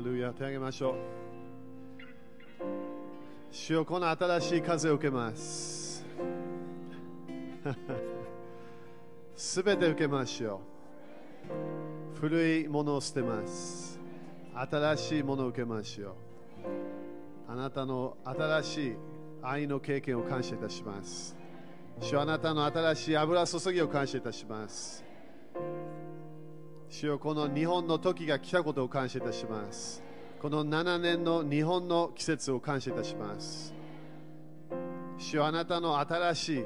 レルヤ手上げましょう。主よこの新しい風を受けます。すべて受けましょう古いものを捨てます。新しいものを受けましょうあなたの新しい愛の経験を感謝いたします。主あなたの新しい油注ぎを感謝いたします。主よこの日本の時が来たことを感謝いたします。この7年の日本の季節を感謝いたします。主よあなたの新しい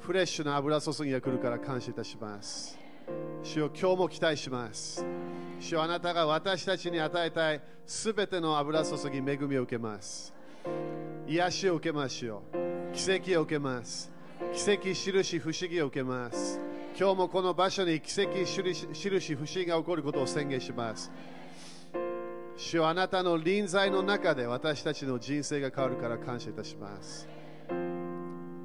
フレッシュな油注ぎが来るから感謝いたします。主よ今日も期待します。主よあなたが私たちに与えたいすべての油注ぎ恵みを受けます。癒しを受けましょう奇跡を受けます。奇跡印不思議を受けます。今日もこの場所に奇跡印不思議が起こることを宣言します。主よあなたの臨在の中で私たちの人生が変わるから感謝いたします。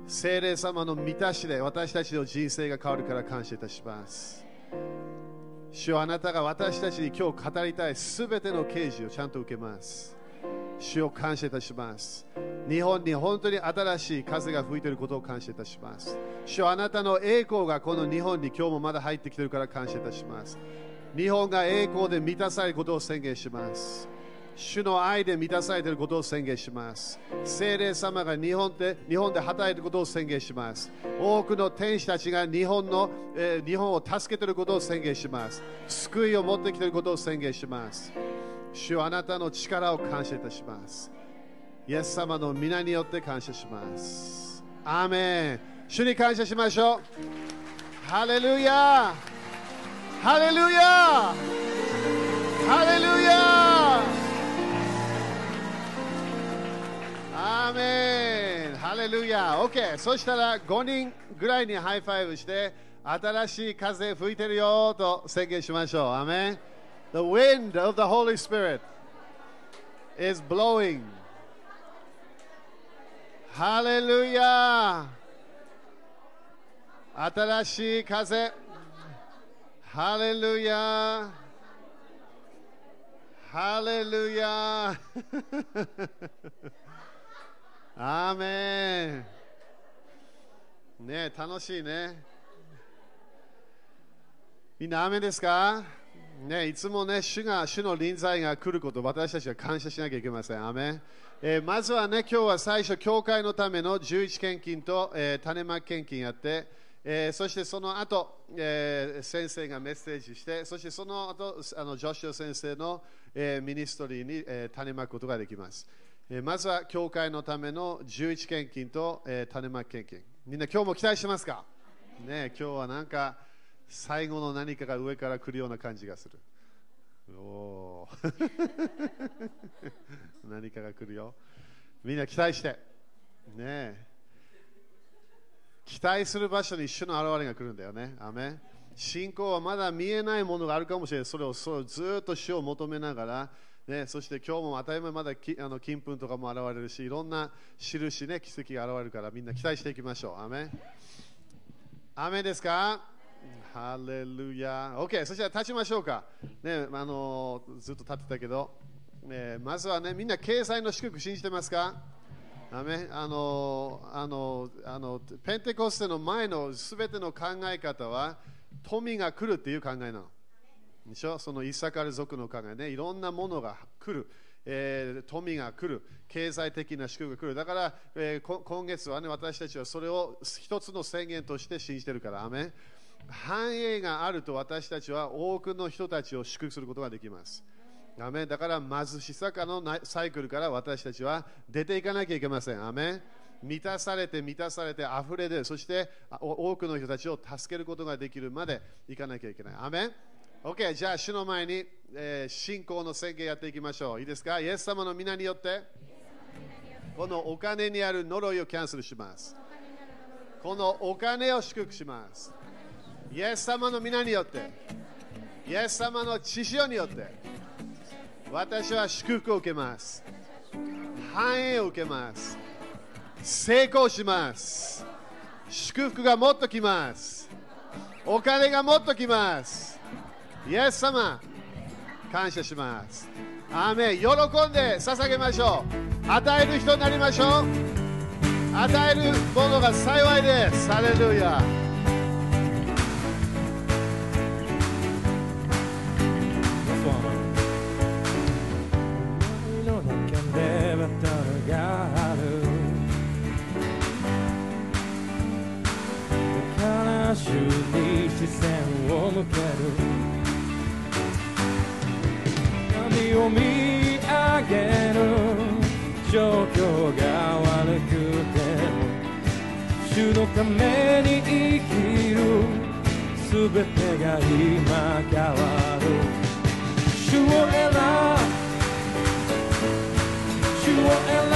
聖霊様の満たしで私たちの人生が変わるから感謝いたします。主よあなたが私たちに今日語りたいすべての啓示をちゃんと受けます。主を感謝いたします。日本に本当に新しい風が吹いていることを感謝いたします。主よあなたの栄光がこの日本に今日もまだ入ってきているから感謝いたします。日本が栄光で満たされることを宣言します。主の愛で満たされていることを宣言します。聖霊様が日本で日本で働いていることを宣言します。多くの天使たちが日本の、えー、日本を助けていることを宣言します。救いを持ってきていることを宣言します。主あなたの力を感謝いたします。イエス様の皆によって感謝します。アーメン。主に感謝しましょう。ハレルヤハレルヤハレルヤアーメン。ハレルヤ OK そしたら5人ぐらいにハイファイブして新しい風吹いてるよと宣言しましょう。アーメン。The wind of the Holy Spirit is blowing ハレルヤ新しい風ハレルヤハレルヤアーメンね楽しいねみんな雨ですか ね、いつもね、主が、主の臨在が来ること私たちは感謝しなきゃいけません。アメえー、まずはね、今日は最初、教会のための11献金と、えー、種まき献金やって、えー、そしてその後、えー、先生がメッセージして、そしてその後、あのジョシュ先生の、えー、ミニストリーに、えー、種まくことができます。えまずは教会のための11献金と、えー、種まき献金。みんな今日も期待しますか？ね今日はなんか最後の何かが上から来るような感じがする。お 何かが来るよ。みんな期待して。ね期待する場所に一緒の現れが来るんだよね。アメ信仰はまだ見えないものがあるかもしれない。それをそれをずっと主を求めながら、ね、そして今日も当たり前まだきあの金粉とかも現れるしいろんな印、ね、奇跡が現れるからみんな期待していきましょう。アメ雨ですか？ハレルヤ。OK、そしたら立ちましょうか。ね、あのずっと立ってたけど、ね、まずはね、みんな経済の祝福信じてますか？あのあのあのペンテコステの前のすべての考え方は富が来るっていう考えなの。でしょ？そのイサカル族の考えね、いろんなものが来る。えー、富が来る、経済的な祝福が来る。だから、えー、今月はね、私たちはそれを一つの宣言として信じてるから、アメ繁栄があると私たちは多くの人たちを祝福することができます。アメだから貧しさかのサイクルから私たちは出ていかなきゃいけません。アメ満たされて満たされて溢れでそして多くの人たちを助けることができるまでいかなきゃいけない。アメ OK、じゃあ、主の前に、えー、信仰の宣言やっていきましょう。いいですか？イエス様の皆によって、このお金にある呪いをキャンセルします。このお金を祝福します。イエス様の皆によって、イエス様の血潮によって、私は祝福を受けます。繁栄を受けます。成功します。祝福がもっと来ます。お金がもっと来ます。イエス様、感謝します。アーメ喜んで捧げましょう与える人になりましょう与えるものが幸いですハレルヤ悲しに視線を向ける。波を見上げる。状況が悪くて。主のために生きる。すべてが今変わる。主を選ぶ。主を選ぶ。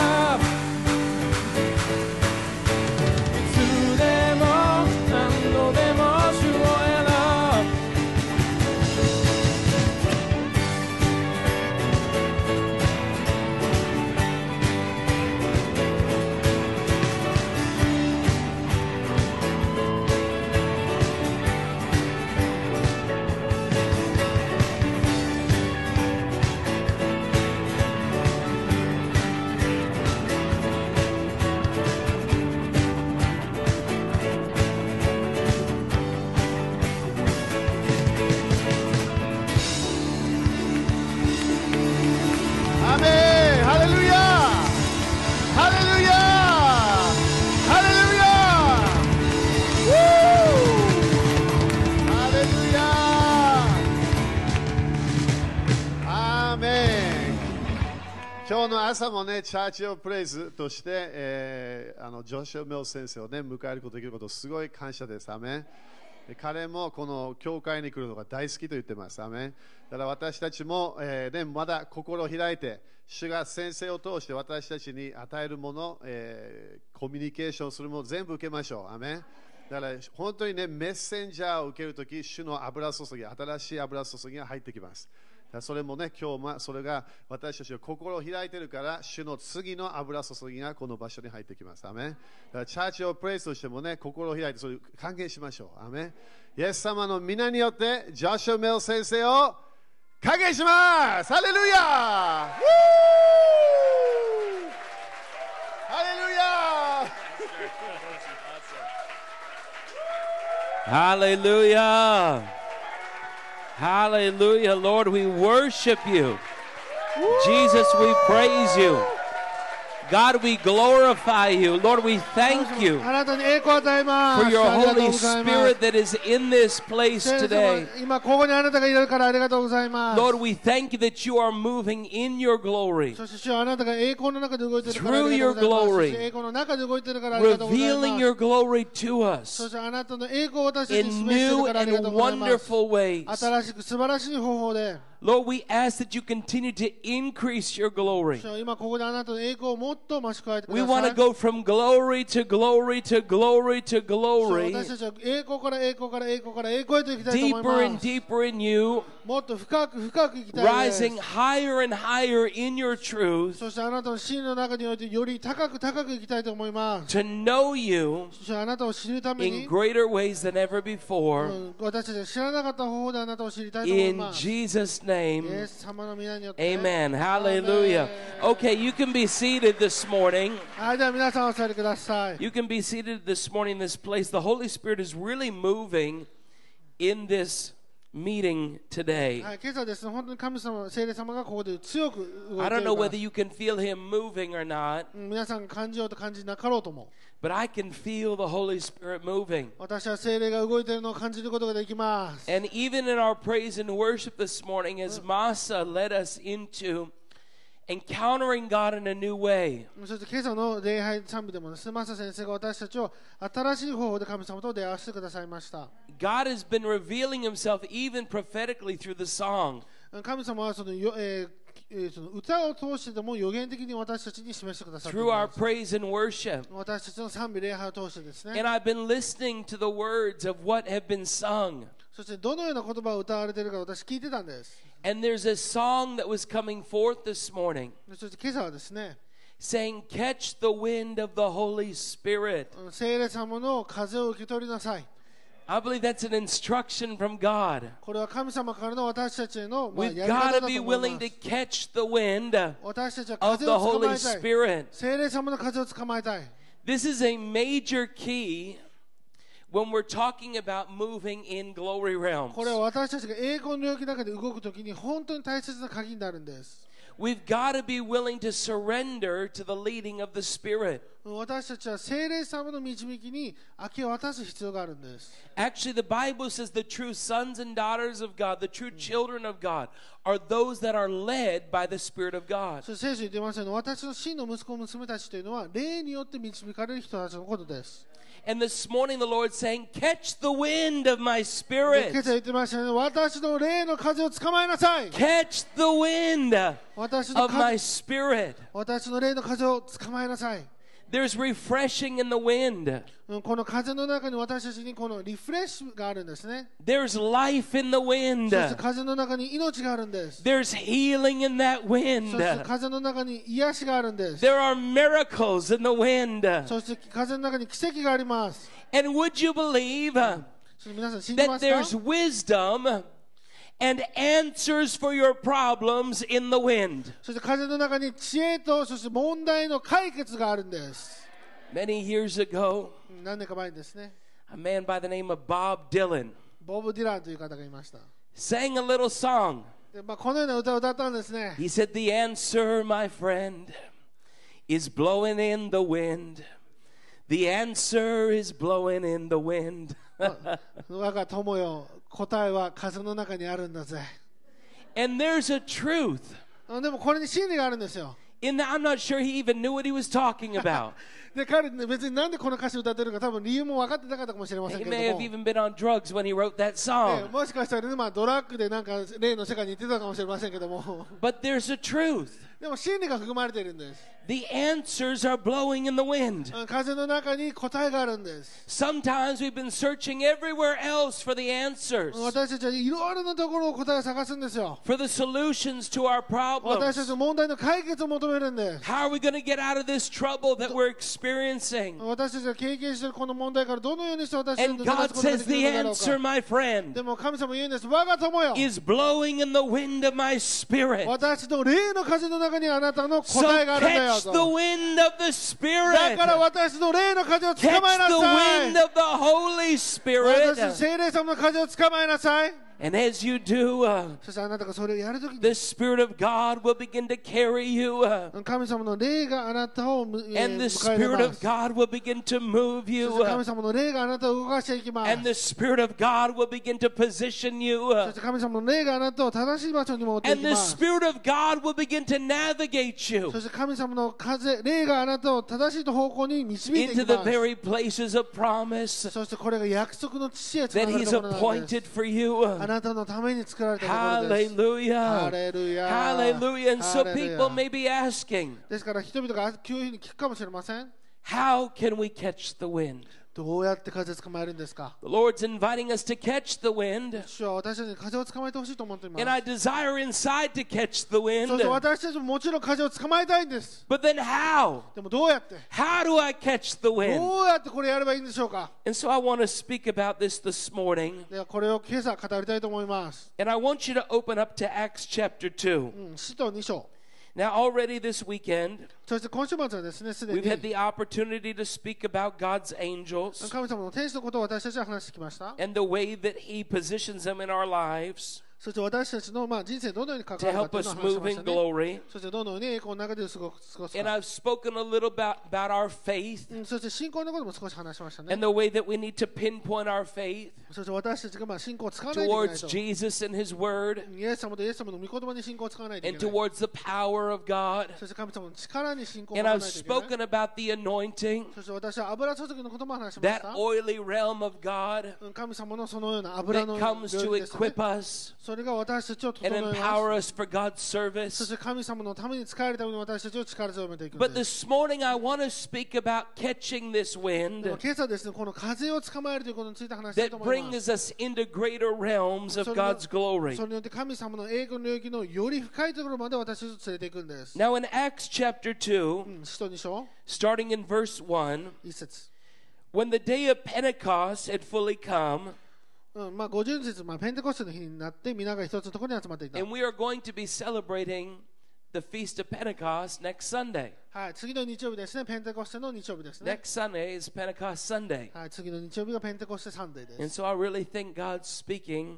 今日の朝もね、チャーチオプレイズとして、えーあのジョシュ・メル先生をね、迎えることができること、すごい感謝です。アメ彼もこの教会に来るのが大好きと言ってます。アメだから私たちも、えーね、まだ心を開いて、主が先生を通して私たちに与えるもの、えーコミュニケーションするもの全部受けましょう。アメだから本当にね、メッセンジャーを受けるとき、主の油注ぎ、新しい油注ぎが入ってきます。それもね、今日はそれが私たちが心を開いているから、主の次の油注ぎがこの場所に入ってきます。アメチャーチをプレイスとしてもね、心を開いてそれを歓迎しましょう。アメン。イエス様の皆によって、ジョシュ・メル先生を歓迎します。ハレルヤ!ウー!ハレルヤ! Hallelujah. Lord, we worship you. Jesus, we praise you. God, we glorify you. Lord, we thank you for your Holy Spirit that is in this place today. Lord, we thank you that you are moving in your glory, through your glory, revealing your glory to us in new and wonderful ways. Lord, we ask that you continue to increase your glory. We want to go from glory to glory to glory to glory. Deeper and deeper in you. Rising higher and higher in your truth. To know you in greater ways than ever before. In Jesus' name name. Amen. Hallelujah. Okay, you can be seated this morning. You can be seated this morning in this place. The Holy Spirit is really moving in this meeting today. I don't know whether you can feel him moving or not. うん皆さんが感じようと感じなかろうとも。 but I can feel the Holy Spirit moving. 私は聖霊が動いているのを感じることができます。 And even in our praise and worship this morning, as Masa led us into encountering God in a new way, そして今朝の礼拝賛美でも、スマサ先生が私たちを新しい方法で神様と出会わせてくださいました。 God has been revealing Himself even prophetically through the song. 神様はそのよ、えーえー その歌を通してでも預言的に私たちに示してくださってい through our and worship. And ね。I've been listening to the words of what have been sung. there's a song that was coming forth this morning saying, Catch the wind of the Holy Spirit. I believe that's an instruction from God. We've got to be willing to catch the wind of the Holy Spirit. This is a major key when we're talking about moving in glory realms これは私たちが栄光の領域の中で動くときに本当に大切な鍵になるんです We've got to be willing to surrender to the leading of the Spirit. 私たちは聖霊様の導きに明け渡す必要があるんです Actually, the Bible says the true sons and daughters of God, the true children of God, are those that are led by the Spirit of God. そして聖書に出ますように私の真の息子娘たちというのは霊によって導かれる人たちのことです And this morning, the Lord's saying, Catch the wind of my で Spirit. 今朝言ってましたよね私の霊の風を捕まえなさい Catch the wind 私の of my 風 Spirit. 私の霊の風を捕まえなさい There's refreshing in the wind. うんこの風の中に私たちにこのリフレッシュがあるんですね There's life in the そ wind. して風の中に命があるんです There's healing in that そ wind. して風の中に癒しがあるんです There are miracles in the wind. そして風の中に奇跡があります And would you believe uh, そして皆さん信じま that すか there's wisdom and answers for your problems in the wind? そして風の中に知恵とそして問題の解決があるんです Many years ago, うん何年か前にですね a man by the name of Bob Dylan ボブ・ディランという方がいました sang a little song. で、まあ、このような歌を歌ったんですね He said, The answer, my friend, is blowing in the wind. The answer is blowing in the wind. 我が友よ答えは風の中にあるんだぜ and there's a truth. でもこれに真理があるんですよ In that, I'm not sure he even knew what he was talking about. で彼ね別になんでこの歌詞を歌ってるか多分理由も分かってなかったかもしれません he け may れ have ども even been on drugs when he wrote that え song. もしかしたらね、まあ、ドラッグでなんか例の世界に行ってたかもしれませんけども But there's a truth. でも真理が含まれているんです The answers are blowing in the wind. あ風の中に答えがあるんです Sometimes we've been searching everywhere else for the answers, 私たちはいろいろなところを答えを探すんですよ for the solutions to our 私た problems. ちの問題の解決を求めるんです How are we going to get out of this trouble that we're experiencing? 私たちが経験しているこの問題からどのようにして私たち And の God ことがで says きる the のだろう answer, か my friend, でも神様言うんです我が友よ is blowing in the wind of my spirit. 私の霊の風の中にあなたの So 答えがあるんだよ catch と the wind of the だ Spirit. から私の霊の風を捕 Catch まえな the さい wind of the Holy 私 Spirit. 聖霊様の風を捕まえなさい And as you do, uh, the Spirit of God will begin to carry you. Uh, and the Spirit of God will begin to move you. Uh, and the Spirit of God will begin to position you. and the Spirit of God will begin to navigate you into the very places of promise that He's appointed for you. Uh, あ uh, なたのために作られたところです Hallelujah. ハレルヤ Hallelujah. And so ハレルヤ people may be asking, ですから人々がこういうふうに聞くかもしれません how can we catch the wind? どうやって風捕まえるんですか The Lord's inviting us to catch the wind. 主は私たちに風を捕まえてほしいと思っています And I desire inside to catch the そ wind. して私たちももちろん風を捕まえたいんです But then how? でもどうやって How do I catch the wind? どうやってこれやればいいんでしょうか And so I want to speak about this this morning. ではこれを今朝語りたいと思います、And I want you to open up to Acts chapter 2. うん、使徒2章 Now, already this weekend, we've had the opportunity to speak about God's angels and the way that He positions them in our lives そして私たちのまあ人生どのように関 to わるか help という us のを話し move まし in たね glory. そしてどのように栄光の中で過ご過ごす And か、 I've spoken a little about, about our faith うん、そして信仰のことも少し話しましたね and the way that we need to pinpoint our faith そして私たちがまあ信仰を使わないといけない towards と Jesus and His Word イエス様とイエス様の御言葉に信仰を使わないとい and けない towards the power of God. そして神様の力に信仰を And 持た I've ないといけない spoken about the anointing, そして私は油注ぎのことも話しまし that た oily realm of God うん神様のそのような油 that の comes 領 to 域です、ね equip、us そ れが私たちを整 and えます empower us for God's そ service. して神様のために使えるために私たちを力強めていくん But です this morning, I want to speak about catching this でも wind 今朝ですねこの風を捕まえるということについて話したい that と思います brings us into greater realms of それが God's glory. それによって神様の栄光の領域のより深いところまで私たちを連れていくんです、 Now, in Acts chapter 2, うん、使徒2章 starting in verse 1, 一節 when the day of Pentecost had fully come, うんまあ、50日、まあ、ペンテコステの日になって皆が一つのところに集まっていた、and we are going to be celebrating the Feast of Pentecost next Sunday. はい、次の日曜日ですねペンテコステの日曜日ですね、Next Sunday is Pentecost Sunday. はい、次の日曜日がペンテコステサンデーで And す so I really think God's speaking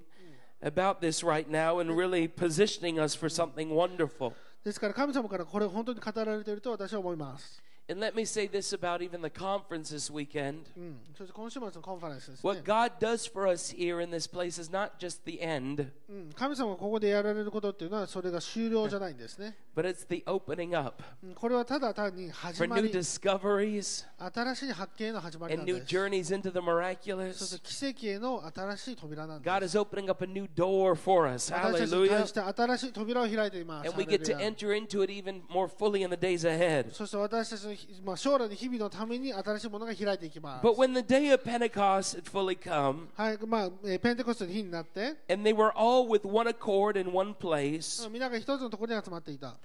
about this right now and really positioning us for something wonderful. ですから神様からこれ本当に語られていると私は思います、And let me say this about even the conference this weekend. うん、そして今週末のコンファレンスですね What、God does for us here in this place is not just the end, うん、神様がここでやられることっていうのはそれが終了じゃないんですね、 but it's the opening up うんこれはただ単に始 for ま new り discoveries 新しい発見の始まりな and ん new です journeys into the そ miraculous. して奇跡への新しい扉なんです God is opening up a new door for us. 私たちに Hallelujah. 対して新しい扉を開いています。 And we get to ハレルヤ enter into it even more fully in the days ahead. そして私たちの、 まあ、将来の日々のために新しいものが開いていきます。 But when the day of Pentecost had fully come, はい、まあ、えーペンテコステの日になって、 and they were all with one accord in one place, 皆が一つのところに集まっていた。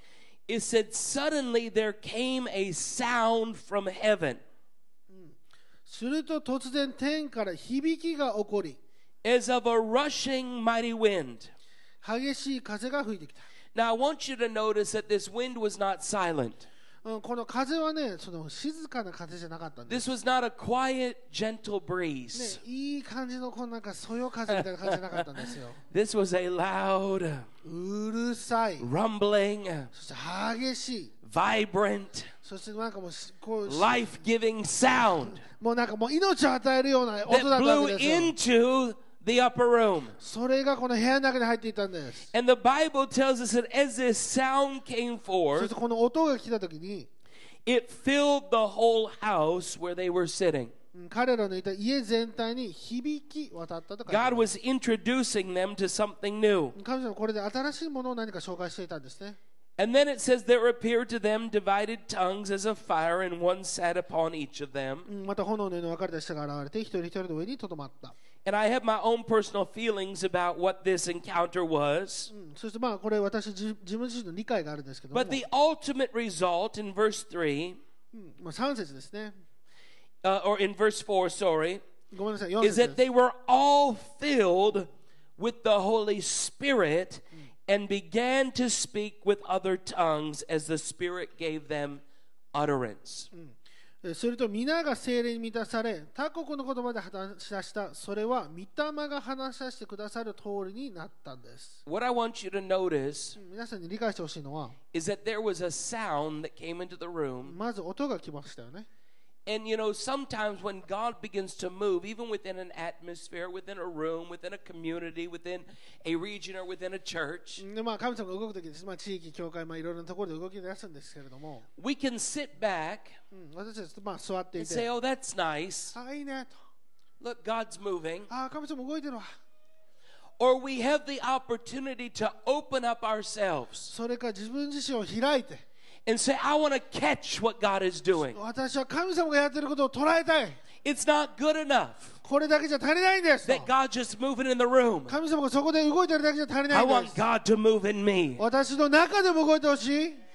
it said, Suddenly there came a sound from heaven, すると突然天から響きが起こり、 as of a rushing mighty wind. 激しい風が吹いてきた。 Now, I want you to notice that this wind was not silent. うん、この風はね、その静かな風じゃなかったんです。This was not a quiet, gentle ね breeze.、いい感じのこうなんかそよ風みたいな感じじゃなかったんですよ。This was a loud, うるさい、rumbling, そして激しい、vibrant, そしてなんかもうしこう life giving sound もうなんかもう命を与えるような that 音だったわ blew けですよ。into the upper room. それがこの部屋の中に入っていたんです。 And the Bible tells us that as this sound came そし forth, てこの音が来た時に、 it filled the whole house where they were sitting. うん彼らのいた家全体に響き渡ったと書いてあ God ります was introducing them to something new. 神様はこれで新しいものを何か紹介していたんですね。 And then it says, There appeared to them divided tongues as of fire, and one sat upon each of them. うんまた炎のように分かれた舌が現れて、一人一人の上にとどまった。 And I have my own personal feelings about what this encounter was. うんそしてまあこれ私自自分自身の理解があるんですけども、 But the ultimate result in verse 3, うんまあ、3節ですね。 uh, or in verse 4, sorry, ごめんなさい、4 is 節 that です。 they were all filled with the Holy Spirit and began to speak with other tongues as the Spirit gave them utterance. え すると皆が精霊に満たされ、他国の言葉で話し出した、それは御霊が話し出してくださる通りになったんです。What I want you to notice うん皆さんに理解してほしいのは、is that there was a sound that came into the room. まず音が来ましたよね。And you know, sometimes when God begins to move, even within an atmosphere, within a room, within a community, within a region, or within a church, でまあ、神様が動くときです、まあ、地域、教会、まあ、いろいろなところで動き出すんですけれども、 we can sit back うん、私たち、まあ、座ってい and say, て、 Oh, that's nice. あ、いいねと、 Look, God's moving. あ、神様動いてるわ。 Or we have the opportunity to open up ourselves それから自分自身を開いて、 and say, I want to catch what God is doing. 私は神様がやってることを捉えたい。 It's not good enough これだけじゃ足りないんですと。 that God's just moving in the room. 神様がそこで動いてるだけじゃ足りな I いんで want す。 God to move in me. 私の中でも動いてほしい。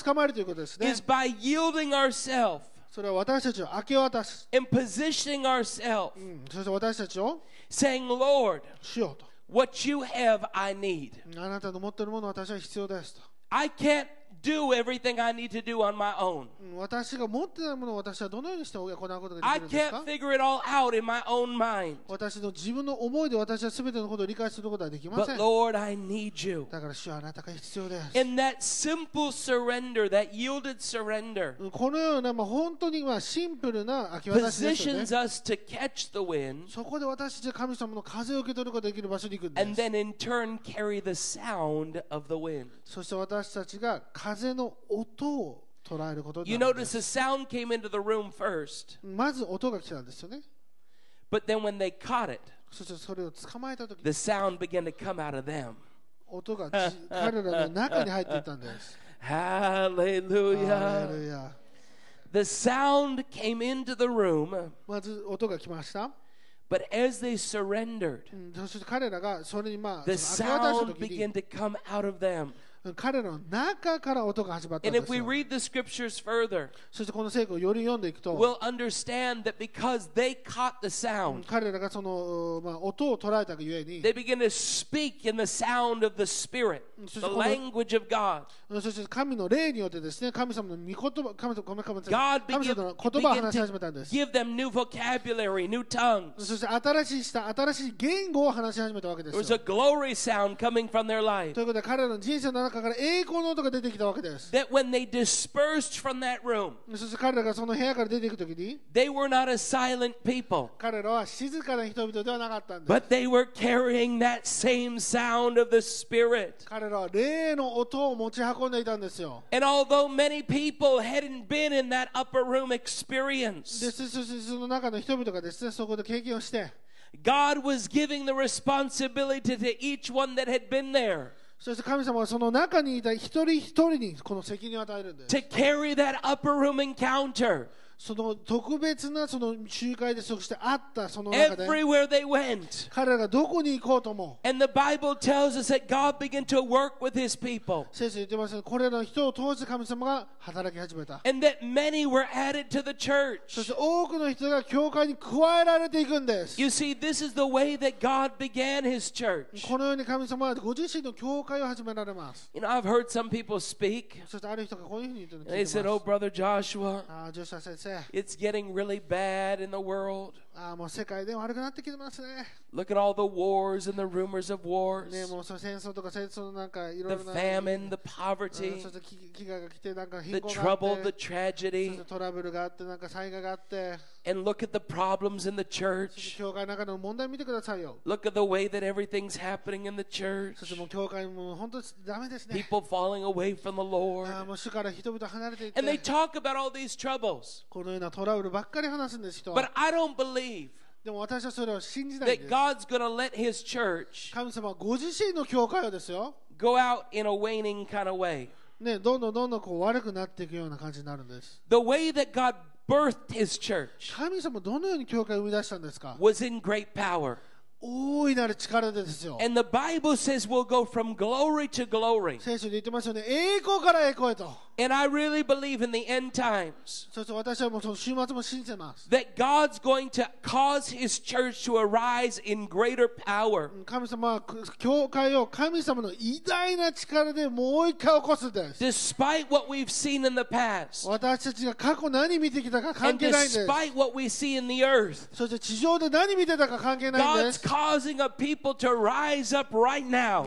つかまえるということですね is。by yielding ourselves それは私たちを明け渡す。and positioning ourselves, うんそして私たちを saying, Lord, しようと。what you have, I need. あなたの持っているものは私は必要ですと。I can't do everything I need to do on my own. うん私が持ってないものを私はどのようにして行うことが I できるんですか can't figure it all out in my own mind. 私の自分の思いで私は全てのことを理解することはできませ But ん。Lord, I need you. だから主はあなたが必要です。And that simple surrender, that yielded surrender, うんこのような、まあ、本当にまあシンプルな明け渡しですよね positions。us to catch the wind そこで私たちは神様の風を受け取ることができる場所に行くん and です。then in turn carry the sound of the wind. そして私たちが風の音を捉えることに You なるんで notice す。 the sound came into the room first, まず音が来たんですよね。 But then when they caught it, そしてそれを捕まえた時 the sound began to come out of them. 音がじ彼らの中に入っていったんです。 Hallelujah. ハレルヤ The sound came into the room, まず音が来ました。 but as they surrendered, うんそして彼らがそれにまあ the その明け渡した sound 時 began に to come out of them. うん彼らの中から音が始まったん And で if す we よ。read the scriptures further, そしてこの聖句をより読んでいくと、we'll understand that because they caught the sound, 彼らがその、まあ、音を捉えたがゆえに they began to speak in the sound of the Spirit, the language of God. うんそして神の霊によってですね神様の御言葉神様ごめんごめん God 神様の言葉を話し始めたんです。give them new vocabulary, new tongues. そして新しいした新しい言語を話し始めたわけで There was す a よ。glory sound coming from their life. ということで彼らの人生の中から栄光の音が出てきたわけです。 That when they dispersed from that room, そして彼らがその部屋から出ていくときに they were not a silent people, 彼らは静かな人々ではなかったんです。 but they were carrying that same sound of the Spirit. 彼らは霊の音を持ち運んでいたんですよ。 And although many people hadn't been in that upper room で experience, そしてその中の人々がですねそこで経験をして God was giving the responsibility to each one that had been there そして神様はその中にいた一人一人にこの責任を与えるんです to carry that upper room encounter その特別なその集会でそして会ったその中で everywhere they went. 彼らがどこに行こうとも And the Bible tells us that God began to work with his people 聖書言ってますがこれらの人を通して神様が働き始めた and that many were added to the そし church. て多くの人が教会に加えられていくんです You see, this is the way that God began his church. このように神様はご自身の教会を始められます You know, I've heard some people speak. そしてある人がこういうふうに言ってるのを聞 They いて said, ま Oh, す Brother Joshua, ああ、ジョシュア先生 it's getting really bad in the world. Look at all the wars and the rumors of wars. The famine, the poverty, the trouble, the tragedy. てトラブルがあってなんか災害があって and look at the problems in the そして church. 教会の中の問題見てくださいよ Look at the way that everything's happening in the そして church. もう教会も本当にダメですね People falling away from the あ Lord. あもう主から人々離れていっ And they て talk about all these troubles. このようなトラブルばっかり話すんです人は But I don't believe でも私はそれを信じないんで that す God's going to let his church 神様はご自身の教会をですよ go out in a waning kind of way. ねどんどんどんどんこう悪くなっていくような感じになるんです The way that God birthed his church 神様どのように教会を生み出したんですか was in great power. 大いなる力でですよ And the Bible says we'll go from glory to glory. 聖書で言ってますよね栄光から栄光へと and I really believe in the end times. that God's going to cause His church to arise in greater power. Despite what we've seen in the past, and despite what we see in the earth, God's causing a people to rise up right now.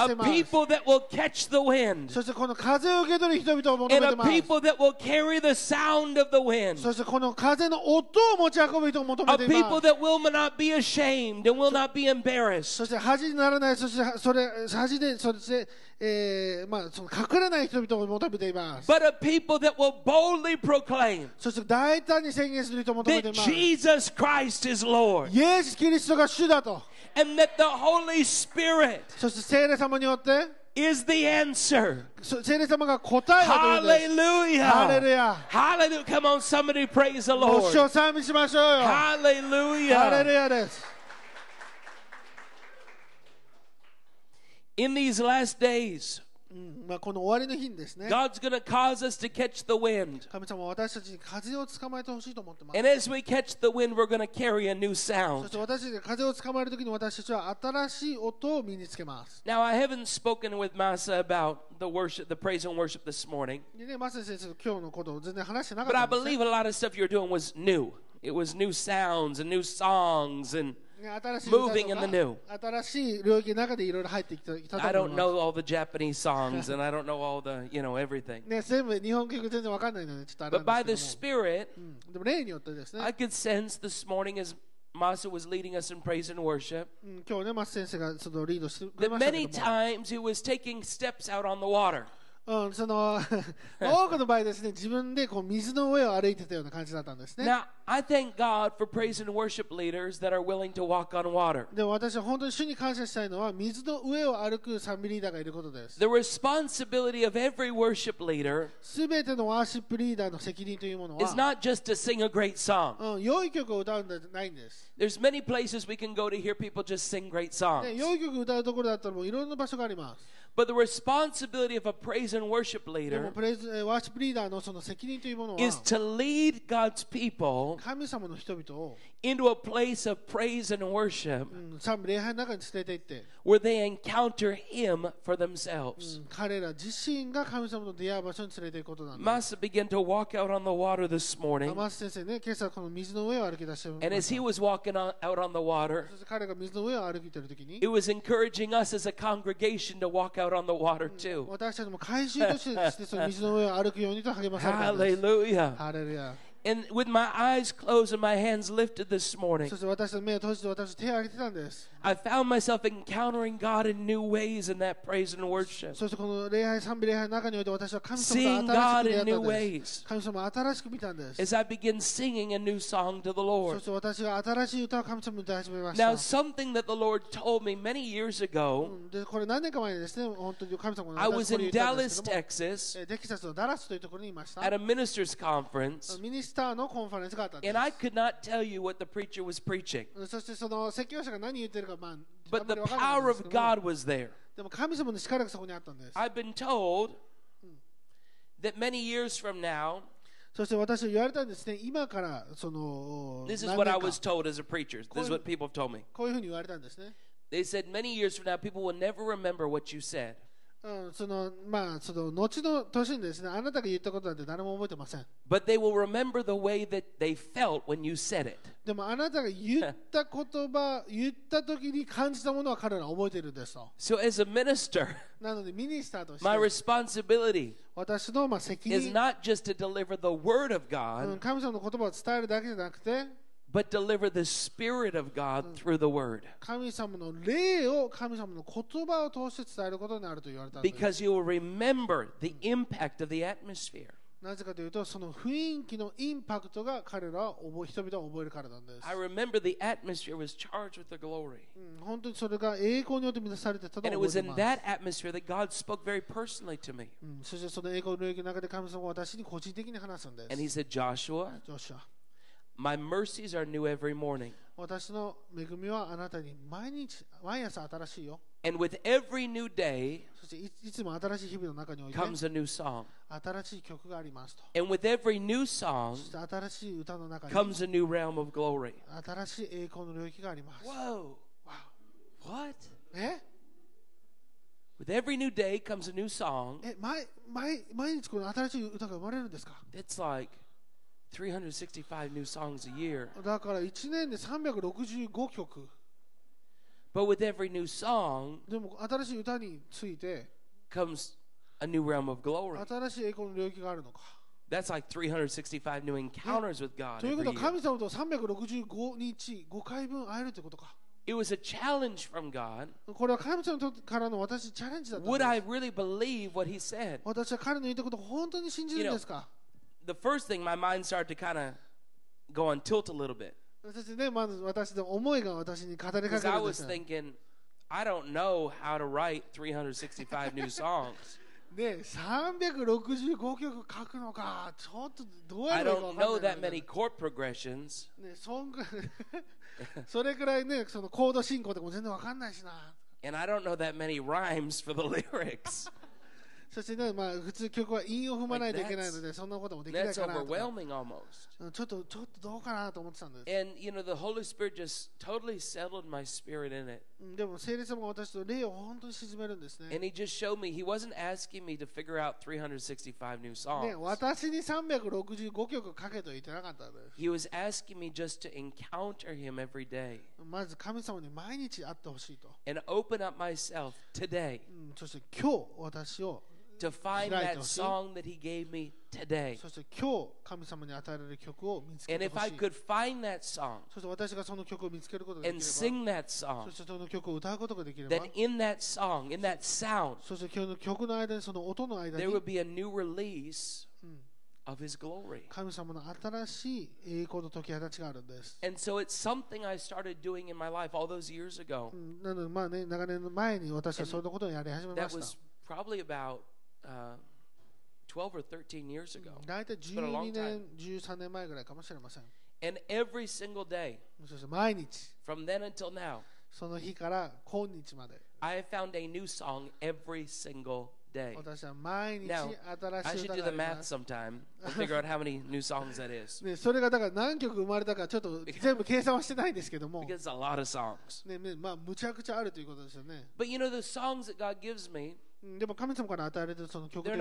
A people that will catch the wind. そしてこの風を受け取る人々を求 And め a てます people that will carry the sound of the wind. そしてこの風の音を持ち運ぶ人を求め A てい people ます that will not be ashamed and will not be embarrassed. そして恥にならないそしてそれ恥でそして、えーまあ、その隠れない人々を求めています But a people that will boldly proclaim そして大胆に宣言する人を求めてい that ます Jesus Christ is Lord イエス・キリストが主だと and that the Holy Spirit そして聖霊様によって is the answer. そ聖霊様が答えをというんです Hallelujah. ハレルヤ Hallelujah. Come on, somebody praise the もう Lord. 主を賛美しましょうよハレル Hallelujah. ヤです。 In these last days, うん まあ、この終わりの日にですね、 God's going to cause us to catch the wind. 神様は私たちに風を捕まえてほしいと思ってます。 And as we catch the wind, we're going to carry a new そ sound. して私たちが風を捕まえるときに私たちは新しい音を身につけます。 Now, I haven't spoken with Masa about the worship, the praise and worship this morning, でね、マス先生と今日のことを全然話してなか but っ I たんです、 believe ね a lot of stuff you're doing was new. It was new sounds and new songs, and ね。新しい歌 moving in the new. I don't know all the Japanese songs and I don't know all the, you know, everything. But by the Spirit, I could sense this morning as Masa was leading us in praise and worship. That many times he was taking steps out on the water. うん、その多くの場合ですね自分でこう水の上を歩いてたような感じだったんですね Now, I thank God for praise and worship leaders that are willing to walk on water. でも私は本当に主に感謝したいのは水の上を歩く賛美リーダーがいることです The responsibility of every worship leader すべてのワーシップリーダーの責任というもの is は、not just to sing a great song. うん、良い曲を歌うんじゃないんです、There's many places we can go to hear people just sing great ね、songs. 良い曲を歌うところだったらもういろんな場所があります But the responsibility of a praise and worship leader uh, is to lead God's people into a place of praise and worship where they encounter Him for themselves. Masa began to walk out on the water this morning. And as he was walking on, out on the water, it was encouraging us as a congregation to walk out on the water too. 私たちも回収としてその水の上を歩くようにと励まされたんです。 Hallelujah. ハレルヤ。 And with my eyes closed and my hands lifted this morning, そして私の目を閉じて私手を挙げてたんです。 I found myself encountering God in new ways in that praise and worship. そしてこの礼拝、賛美礼拝の中において私は神 Seeing 様と新 God しく出会 in った new んです。 ways 神様を新しく見たんです。 as I began singing a new song to the そ Lord. して私が新しい歌を神様に歌い始めまし Now, た。 something that the Lord told me many years う ago, んでこれ何年か前にですね、本当に神様が I 私 was これ in 言ったんです Dallas, けども Texas, えテキサスのダラスというところにいました at。a minister's conference, ミニスターのコンファレンスがあったんです and。I could not tell you what the preacher was preaching, そしてその説教者が何言ってるか、まあ、あ but んま the りわからな power いんです of けども God was there. でも神様の力がそこにあったんです。 I've been told that many years from now, そして私は言われたんですね、今からその this is 何 what 年 I か was told as a preacher. This is what people have told me. こういうふうに言われたんですね。 They said many years from now, people will never remember what you said. うん、そのまあその後の年にですね。あなたが言ったことなんて誰も覚えてません。でもあなたが言った言葉言った時に感じたものは彼ら覚えているんですと、so、as a minister, なのでミニスターとして my responsibility 私のまあ責任 is not just to deliver the word of God, 神様の言葉を伝えるだけじゃなくて but deliver the spirit of God through the word. 神様の霊を神様の言葉を通して伝えることになると言われたんです。 Because you will remember the impact of the atmosphere. なぜかというと、その雰囲気のインパクトが彼らは覚え人々は覚えるからなんです。 I remember the atmosphere was charged with the glory. うん本当にそれが栄光によって満たされてたと And it 覚え was てい in ます。 that atmosphere that God spoke very personally to me. うんそしてその栄光の領域の中で神様は私に個人的に話すんで And He す。 said, Joshua, ジョシュア my mercies are new every morning. 私の恵みはあなたに毎日、毎朝新しいよ。 And with every new day そしていいつも新しい日々の中において comes a new song. 新しい曲がありますと。 And with every new song そして新しい歌の中に comes a new realm of glory. 新しい栄光の領域があります。 Whoa. What? え With every new day comes a new song. え毎毎毎日この新しい歌が生まれるんですか It's like 365 new songs a year. だから1年で365曲。 But with every new song でも新しい歌について comes a new realm of glory. 新しい栄光の領域があるのか。 That's like 365 new encounters with God というこ every とは year. 神様と365日5回分会えるということか。 It was a challenge from God. これは神様からの私チャレンジだったん Would で I す。 really believe what he said? 私は彼の言ったことを本当に信じるんですか The first thing my mind started to kind of go on tilt a little bit そしてね、まず私の思いが私に語りか because け I るんで was すよ。 thinking, I don't know how to write 365 new songs. ね、365曲書くのか、ちょっとどうや I ればいいか don't 分 know かん that ない many chord progressions. ね、そんぐそれくらいね、そのコード進行とかも全然分かんないしな。 And I don't know that many rhymes for the lyrics. そしてね、まあ、普通曲は韻を踏まないといけないので、そんなこともできないかなとか。ちょっと、ちょっとどうかなと思ってたんです。でも、聖霊様が私の霊を本当に沈めるんですね。And he just showed me, he ね、私に365曲書けと言ってなかったんです。He was asking まず神様に毎日会ってほしいと。そして今日、私を。to find 開いて that ほしい。 song that He gave me today. そして今日神様に与えられる曲を見つけ And て if ほ I しい could find that song そして私がその曲を見つけることができ and れば sing that song, そしてその曲を歌うことができれば then in that song, in that sound, そして今日の曲の間にその音の間 there に would be a new release of His glory. 神様の新しい栄光の解き放ちがあるんです。 And so it's something I started doing in my life all those years ago. うんなのでまあね長年の前に私はそういうことをやり始めま That し was た。 probably about uh, 12 or 13 years ago. 大体 been a long 12年、13年前ぐらいかもしれません。 And every single day, そして毎日、 from then until now, その日から今日まで、 I have found a new song every single day. 私は毎日 Now, 新 I しい should 歌 do があ the りま math す。 sometime and figure out how many new songs that is. ね、それがだから何曲生まれたかちょっと全部計算はしてないんですけども、 Because it's a lot of songs. ねねまあ、むちゃくちゃあるということですよね。 But you know, the songs that God gives me, うん でも神様から与えられてその曲とう、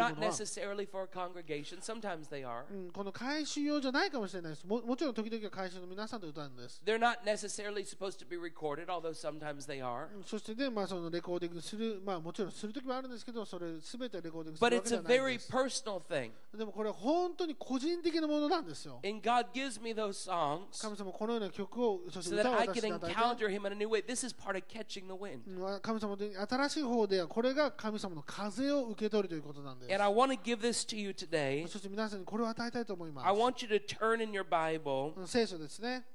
この回収用じゃないかもしれないです。も,もちろん時々は回収の皆さんと歌うんです。そしてで、まあ、そのレコーディングする、まあ、もちろんする時もあるんですけど、それ全てレコーディングするで。もこれは本当に個人的なものなんですよ。神様このような曲を、そして歌を歌って、新しい方ではこれが神様の風を受け取るということなんです And I want to give this to you today. そして皆さんにこれを与えたいと思いま I す want you to turn in your Bible. うん聖書ですね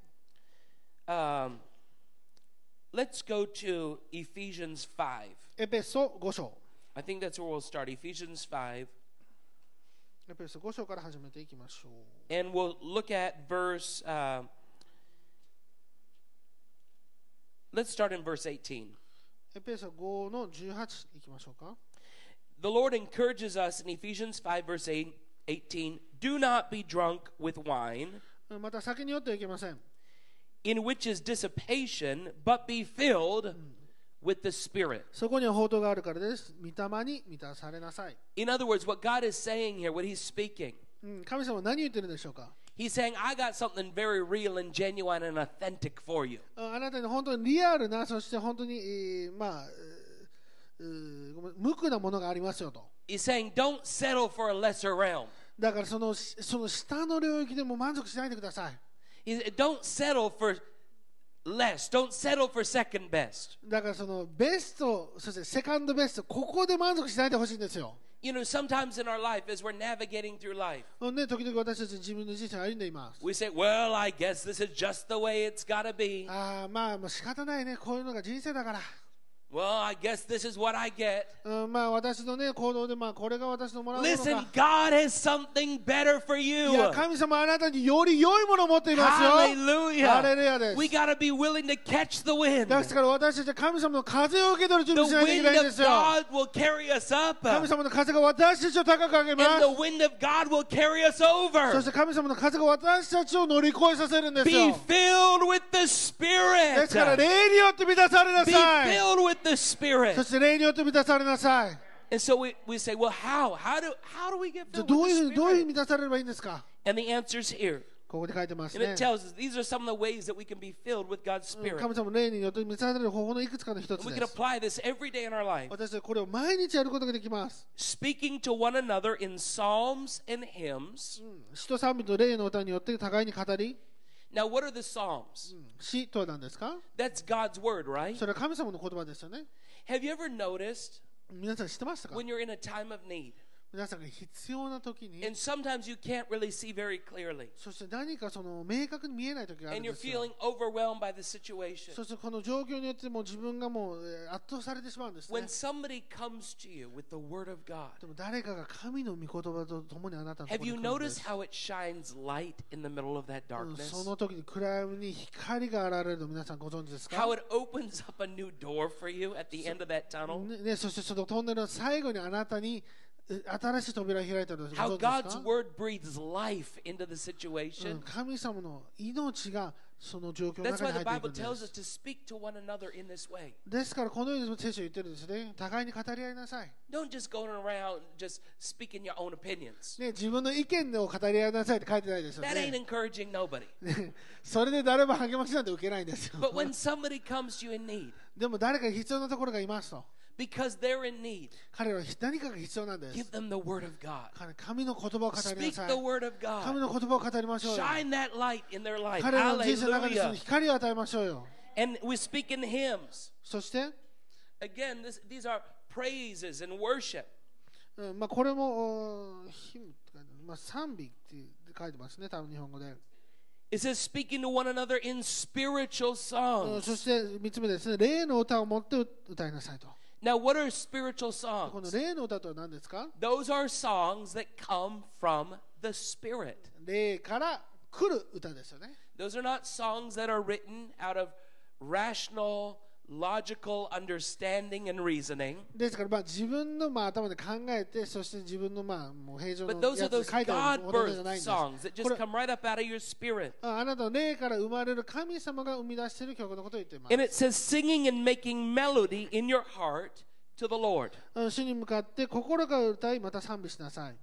Um, let's go to Ephesians 5. エペソ5章 I think that's where we'll start. Ephesians 5. エペソ5章から始めていきましょう And we'll look at verse. Uh, let's start in verse 18. エペソ5の18いきましょうか the Lord encourages us in Ephesians 5, verse 8, 18 do not be drunk with wine. in which is dissipation, but be filled with the Spirit. In other words, what God is saying here, what He's speaking, He's saying, I got something very real and genuine and authentic for you. 無垢なものがありますよと He's saying, don't settle for a lesser realm. だからそのその下の領域でも満足しないでください He- Don't settle for less. Don't settle for second best. だからそのベストそしてセカンドベストここで満足しないでほしいんですよ You know, sometimes in our life, as we're navigating through life, うんね、時々私たち自分の人生を歩んでいます we say, well, I guess this is just the way it's got to be. ああまあもう仕方ないねこういうのが人生だから、 Well, I guess this is what I get. うん、まあ私のね行動でまあこれが私のもらうもの Listen, か God has something better for い you. や神様あなたにより良いものを持っていますよハレル Hallelujah. ヤです We got to be willing to catch the wind. ですから私たちは神様の風を受け取る準 The 備しないといけ wind ないんで of すよ God will carry us up. 神 And 様の風が私たちを高く上げます the wind of God will carry us そ over. して神様の風が私たちを乗り越えさせるんです Be よ filled with the で Spirit. すから霊によって満たされな Be さい filled with the そ Spirit. して霊によって満たされなさい And so we, we say, well, how? How do how do we get じゃあ filled どういうふう with に the どういうふうに Spirit? 満たされればいいんですか And the answer's here. ここで書いてます And ね it tells us these are some of the ways that we can be filled with God's うん Spirit. 神様の霊によって満たされる方法のいくつかの一つ And we で can す apply this every day in our life. 私たちこれを毎日やることができます Speaking to one another in psalms and hymns. 詩と賛美と霊の歌によって互いに語り Now, what are the psalms? 詩とは何ですか That's God's word, right? それは神様の言葉ですよね Have you ever noticed 皆さん知ってましたか when you're in a time of need? 皆さんが必要な時に、そして何かその明確に見えない時があるんです。そしてこの状況によっても自分がもう圧倒されてしまうんですね。When somebody comes to でも誰かが神の御言葉とともにあなたのところに来。その時に暗闇に光が現れるの皆さんご存知ですか、ね、そしてそのトンネルの最後にあなたに、新しい扉開いたのです、神様の命がその状況に入ってです。から、このように聖書は言ってるんですね。互いに語り合いなさい。自分の意見を語り合いなさいって書いてないですよね。それで誰も励ましなんで受けないんですよ。でも誰か必要なところがいますと。Because they're in need. 彼らは何かが必要なんです Give them the word of God. 彼神の言葉を語り Speak なさい the word of 神 God. の言葉を語りましょうよ Shine that light in their life. 彼らの人生の中にその.光を与えましょうよ And we speak in hymns. そして、Again, this, these are praises and worship. うんまあ、これもまあ、賛美って書いてますね多分日本語で、It says speaking to one another in spiritual うん songs. そして3つ目ですね霊の歌を持って歌いなさいと Now, what are spiritual この songs? 霊の歌とは何ですか Those are songs that come from the Spirit. 霊から来る歌ですよね Those are not songs that are written out of rational, logical understanding and reasoning. ですからまあ自分のまあ頭で考えてそして自分のまあもう平常 But の those や are つ書いてある God ものじゃないんです songs that こ just れ come right up out of your spirit. ああなたの霊から生まれる神様が生み出している曲のことを言っています And it says singing and making melody in your heart to the Lord. うん主に向かって心から歌いまた賛美しなさい、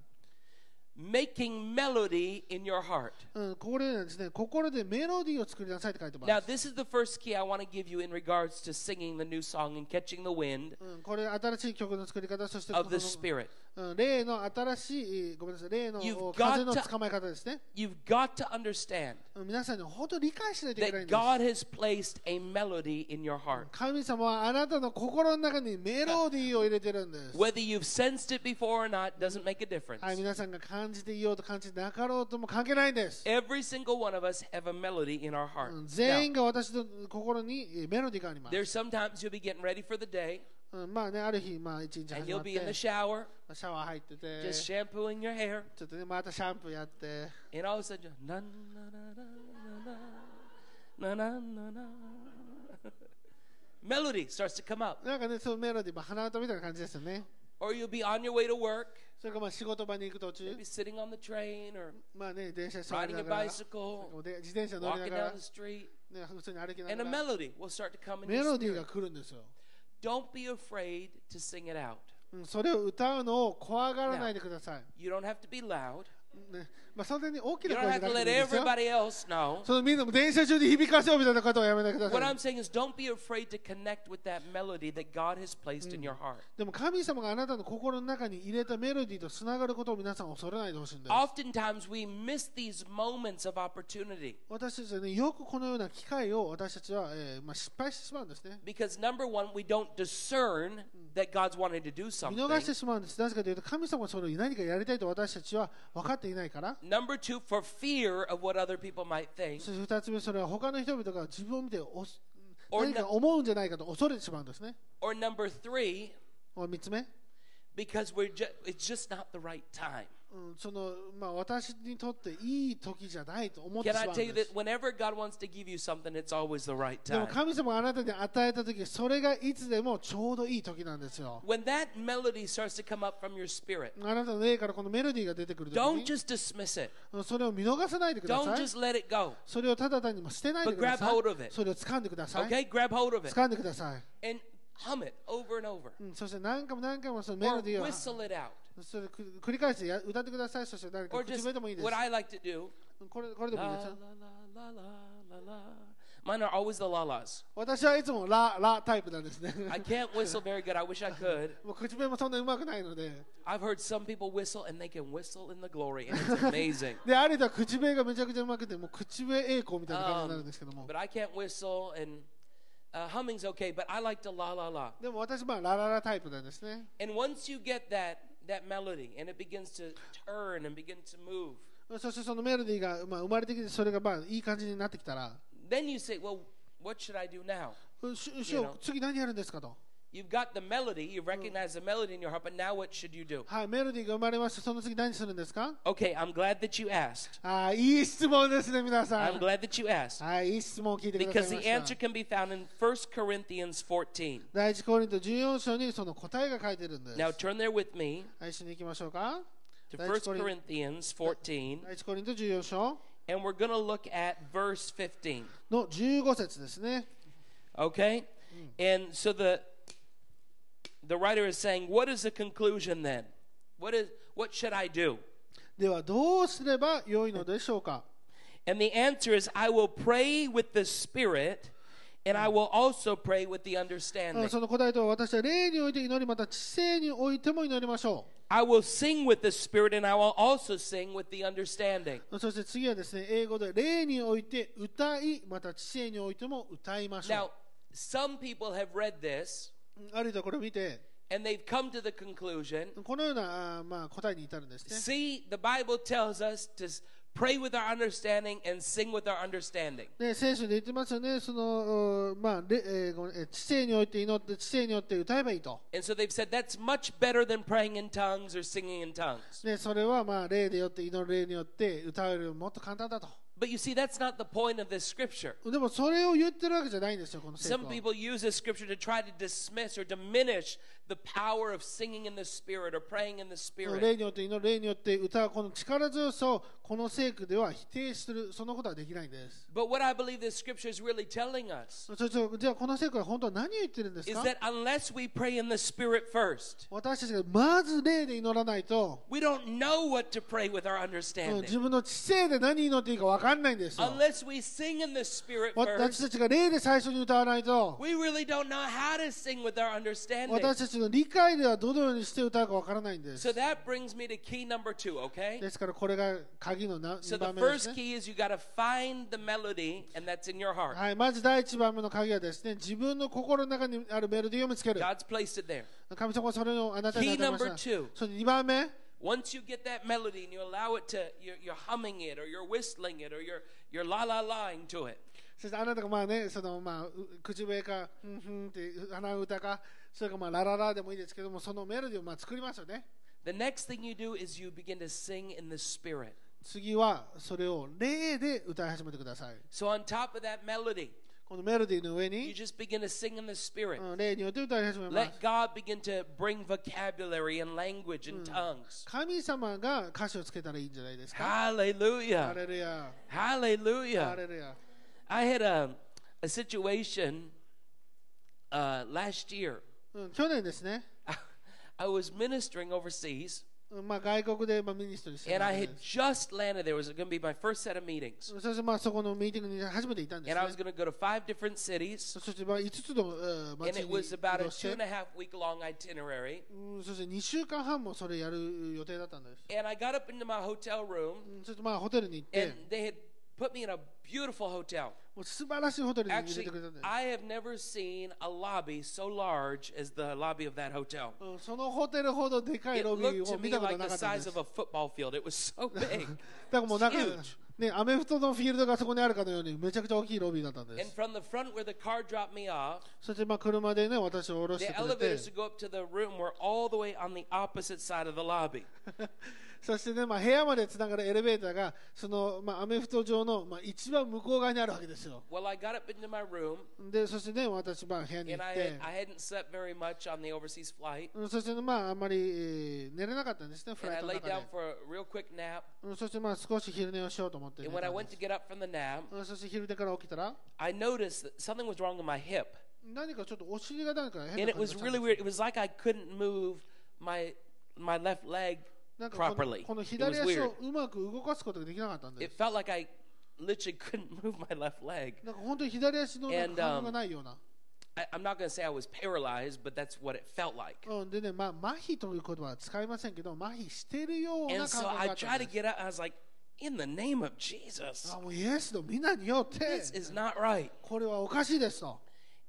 Making melody in your heart. うん、これはですね心でメロディーを作りなさいって書いてます Now, this is the first key I want to give you in regards to singing the new song and catching the wind うん、これ新しい曲の作り方そしてこ of the の Spirit. 例の新しい、ごめんなさい、例の風の捕まえ方ですね。皆さんに本当に理解していといけないんで。神様はあなたの心の中にメロディーを入れてるんです。皆さんが感じてようと感じなかろうとも関係ないです。Melody in our heart. 全員が私の心にメロディーがあります。うん、まあね、ある日、まあ一日 and 始ま you'll って、 be in the shower まあシャワー入ってて、 just ち shampooing your hair ょっとね、またシャンプーやって、 and all of a sudden na na na na na na na na melody starts to come up なんかね、そのメロディー、まあ、鼻歌みたいな感じですよね。 or you'll be on your way to work それからまあ仕事場に行く途中 maybe、sitting on the train or まあね、電車に座り riding な a がら、 bicycle で自転車乗りな walking がら down the、street ね、普通に歩きな and a がら、 melody will start to come in メ your ロディーが spirit 来るんですよ。 don't be afraid to sing it out うんそれを歌うのを怖がらないでください。 you don't have to be loud ね、まあそんに大きなで。も。神様があなたの心の中に入れたメロディーとつながることを皆さん恐れないでほしいんです。Oftentimes we miss these moments of opportunity. 私たちはね、よくこのような機会を私たちは、えーまあ、失敗してしまうんですね。Because number one, we don't discern、that God's wanting to do 見 something. 逃してしまうんです。なぜかというと、神様はそれを何かやりたいと私たちは分かっていないから。Number two, for fear of what other people might think. そして二つ目、それは他の人々が自分を見ておす Or 何か思うんじゃないかと恐れてしまうんですね。Or number three, 三つ目、because we're ju- it's just not the right time. その、まあ、私にとっていい時じゃないと思ってしまうで。も神様があなたに与えた時、それがいつでもちょうどいい時なんですよ。あなたの霊からこのメロディーが出てくる時に、それを見逃さないでください。それをただ単に捨てないでください。それを掴んでください。Okay? 掴んでください。そして何回も何回もそのメロディーを。それく繰り返してや歌ってください。そして何か Or 口 just 笛でもいいです what。I like to do. これこれでもいい La です la よ。 la la la la la. Mine are always the la las. 私はいつもララタイプなんですね。 I can't whistle very good. I wish I could. もう口笛もそんな上手くないので。 I've heard some people whistle and they can whistle in the glory, and it's amazing. で、ある人は口笛がめちゃくちゃ上手くて、もう口笛栄光みたいな感じになるんですけども。 But I can't whistle, and uh, humming's okay. But I like to la la la. でも私はラララタイプなんですね。 And once you get that that melody and it begins to turn and begin to move, そしてそのメロディーが、まあ、生まれてきて、それがまあいい感じになってきたら、 then you say, "Well, what should I do now?" し師匠、次何やるんですかと。 You've got the melody, you've recognized the melody in your heart, but now what should you do? はい、メロディーが生まれました。その次何するんですか Okay, I'm glad that you asked. あーいい質問ですね、皆さ I'm ん。 glad that you asked. はい、いい質問を聞いてくだ Because さい the ま answer した。 can be found in 1 Corinthians 14. 第一コリント14章にその答えが書いてるんです。 Now turn there with me はい、一緒に行きましょうか。 to 第 1 一コリン Corinthians 14, 第一コリント14章 and we're going to look at verse 15. の15節ですね。 Okay? And so the the writer is saying, what is the conclusion then? What is what should I do? ではどうすればよいのでしょうか And the answer is I will pray with the spirit And I will also pray with the うん understanding. その答えとは私は霊において祈りまた知性においても祈りましょ I will sing with the Spirit, and I will also sing with the understanding. うそして次はですね英語で霊において歌いまた知性においても歌いましょ Now, some people have read this, ううん あるいはこれを見て and they've come to the conclusion このようなまあ答えに至るんですね see, the Bible tells us to pray with our understanding and sing with our understanding. で聖書で言ってますよねそのうまあれえー知性において祈って知性によって歌えばいいと And so they've said that's much better than praying in tongues or singing in tongues. でそれはまあ霊でよって祈る霊によって歌えるもっと簡単だと But you see, that's not the point of this scripture. でもそれを言ってるわけじゃないんですよこの聖句 Some は people use this scripture to try to dismiss or diminish the power of singing in the Spirit or praying in the その Spirit. 霊によって祈る霊によって歌うこの力強さをこの聖句では否定するそのことはできないんです But what I believe this scripture is really telling us そしてじゃあこの聖句は本当は何を言ってるんです is か that unless we pray in the Spirit first, 私たちがまず霊で祈らないと we don't know what to pray with our うん understanding. 自分の知性で何祈っていいか分かんないんですよ Unless we sing in the Spirit 私 first, たちが霊で最初に歌わないと we really don't know how to sing with our understanding. 私たち の理解ではどのようにして歌うか分からないんです So that brings me to key number two, okay? ですからこれが鍵のな So 2 the 番目です first ね key is you got to find the melody, and that's in your heart. はい、まず第一番目の鍵はですね自分の心の中にあるメロディーを見つける God's placed it there. 神様はそれをあなたに与えまし Key number た two. そして2番目 Once you get that melody and you allow it to, you're, you're humming it or you're whistling it or you're, you're la la laing to it. そしてあなたがまあねそのまあう口笛かふんふんって鼻歌かそれかまあラララでもいいですけどもそのメロディーをまあ作りますよね The next thing you do is you begin to sing in the Spirit. 次はそれを霊で歌い始めてください So on top of that melody, このメロディーの上 you に、 just begin to sing in the Spirit. うん、霊によって歌い始めます Let God begin to bring vocabulary and language and tongues. 神様が歌詞をつけたらいいんじゃないですかハ Hallelujah. レルヤハ Hallelujah. レルヤ I had a, a situation uh, last year. うん、去年ですね、I was ministering overseas, うんまあ、外国でまあミニストリーして and た I ん had です just landed. There was going to be my first set of meetings, そしてまあそこのミーティングに初めていたんです、and I was ね、going to go to five different cities, そしてまあ5つの、うん、and 町 it に was about 移 a two て and a half week long itinerary. うん、そして2週間半もそれやる予定だったんです、And I got up into my hotel room, うん、そしてまあホテルに行って、and they had put me in a beautiful hotel. もう素晴らしいホテルに入れ Actually, てくれたんです、 I have never seen a lobby so large as the lobby of that hotel. うん、そのホテルほどでかい It ロビ looked ー to を見 me たこと like なか the ったんで size す of a football field. It was so big. だからもうなんか Huge. ね、アメフトのフィールドがそこにあるかのようにめちゃくちゃ大きいロビーだったんで And す from the front where the car dropped me off, そしてまあ車でね私を降ろし the てくれて elevators to go up to the room were all the way on the opposite side of the lobby. そして、ねまあ、部屋までつながるエレベーターがその、まあ、アメフト場の、まあ、一番向こう側にあるわけですよ。Well, I got up into my room, でそして、ね、私、はあ、部屋に行って。I had, I そして、ねまあ、あまり、えー、寝れなかったんですね、フライトの中で。そして、まあ、少し昼寝をしようと思って。そして昼寝から起きたら？I noticed that something was wrong with my hip. 何かちょっとお尻が何か変な感じなんかこの.この左足.をうまく動かすことができなかったんで It す felt like I literally couldn't move my left leg. なんか本当に左足のなん And, か反応 um, がないような、I, I'm not going to say I was paralyzed, but that's what it felt like. うん、でね、まあ、麻痺という言葉は使いませんけど麻痺してるような And 感 so 覚が I あった tried ん to です get up. I was like, in the name of Jesus, あもうイエスの皆によって this is not right. これはおかしいですと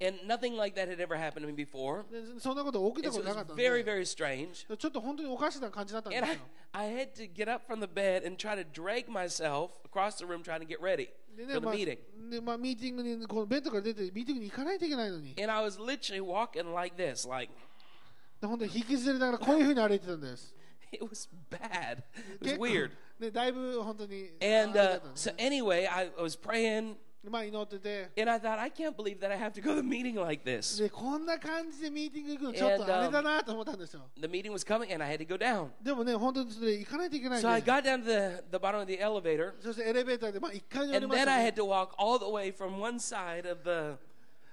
And nothing like that had ever happened to me before. でそんなこと起きた And こ so と it なか was ったんで very, very strange. ちょっと本当におかしな感じだったんで And す I, よ I had to get up from the bed and try to drag myself across the room trying to get ready で for the まあ meeting. でまあ、ミーティングにこのベッドから出てミーティングに行かないといけないのにで And I was literally walking like this, like 本当に引きずりながらこういうふうに歩いてたんです it was bad. It was 結構 weird. でだいぶ本当に And あれだ uh, ったんです so anyway, I was praying で まあ祈ってて and I thought, I can't believe that I have to go to the meeting like this. でこんな感じでミーティング行くのちょっとあれだなと思ったんですよ The meeting was coming and I had to go down. でもね本当にそれ行かないといけないん So I で got down to the, the bottom of the elevator そしてエレベーターでまあ1階に降り and まし then た I ね had to walk all the way from one side of the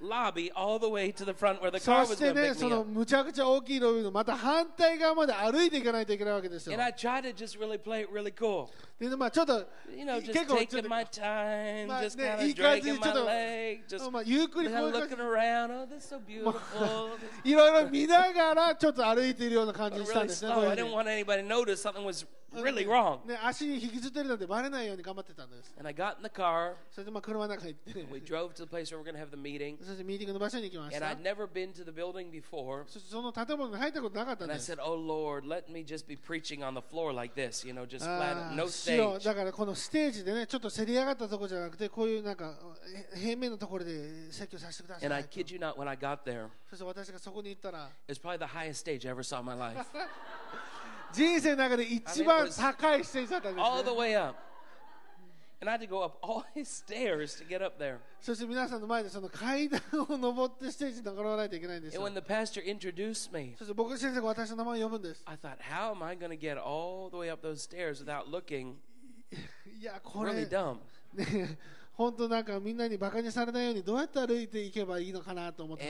lobby all the way to the front where the そ car し was て going to ね pick そ me の up. むちゃくちゃ大きいロビーのまた反対側まで歩いていかないといけないわけですよ And I tried to just really play it really cool. でまあちょっと You know, just 結構ちょっ taking と my time, まあ just ね kind いい of 感じ dragging にちょっ my と leg, just まあゆっくり kind こう of いう感 looking around. Oh, this is so beautiful. じいろいろ見ながらちょっと歩いているような感じ But にしたん really ですね slow. こういう I ふう didn't に want anybody to notice something was really wrong. ね足に引きずってるのでバレないように頑張ってたんです And I got in the car. それでまあ車の中に行って We drove to the place where we're going to have the meeting. そしてミーティングの場所に行きまし And た I'd never been to the building before. そしてその建物に入ったことなかったん And で I す said, Oh Lord, let me just be preaching on the floor like this, you know, just あ flat, no ー主よ stage. だからこのステージでねちょっとせり上がったところじゃなくてこういうなんかえ平面のところで説教させてくださ And I い kid you not, when I got there, そして私がそこに行ったら it was probably the highest stage I ever saw in my life. 人生の中で一番高いステージだったんです、ね。そして皆さんの前でその階段を上ってステージに上がらないといけないんですよ。そして僕先生が私の名前を呼ぶんです。いや、これ、本当なんかみんなにバカにされないようにどうやって歩いていけばいいのかなと思ってた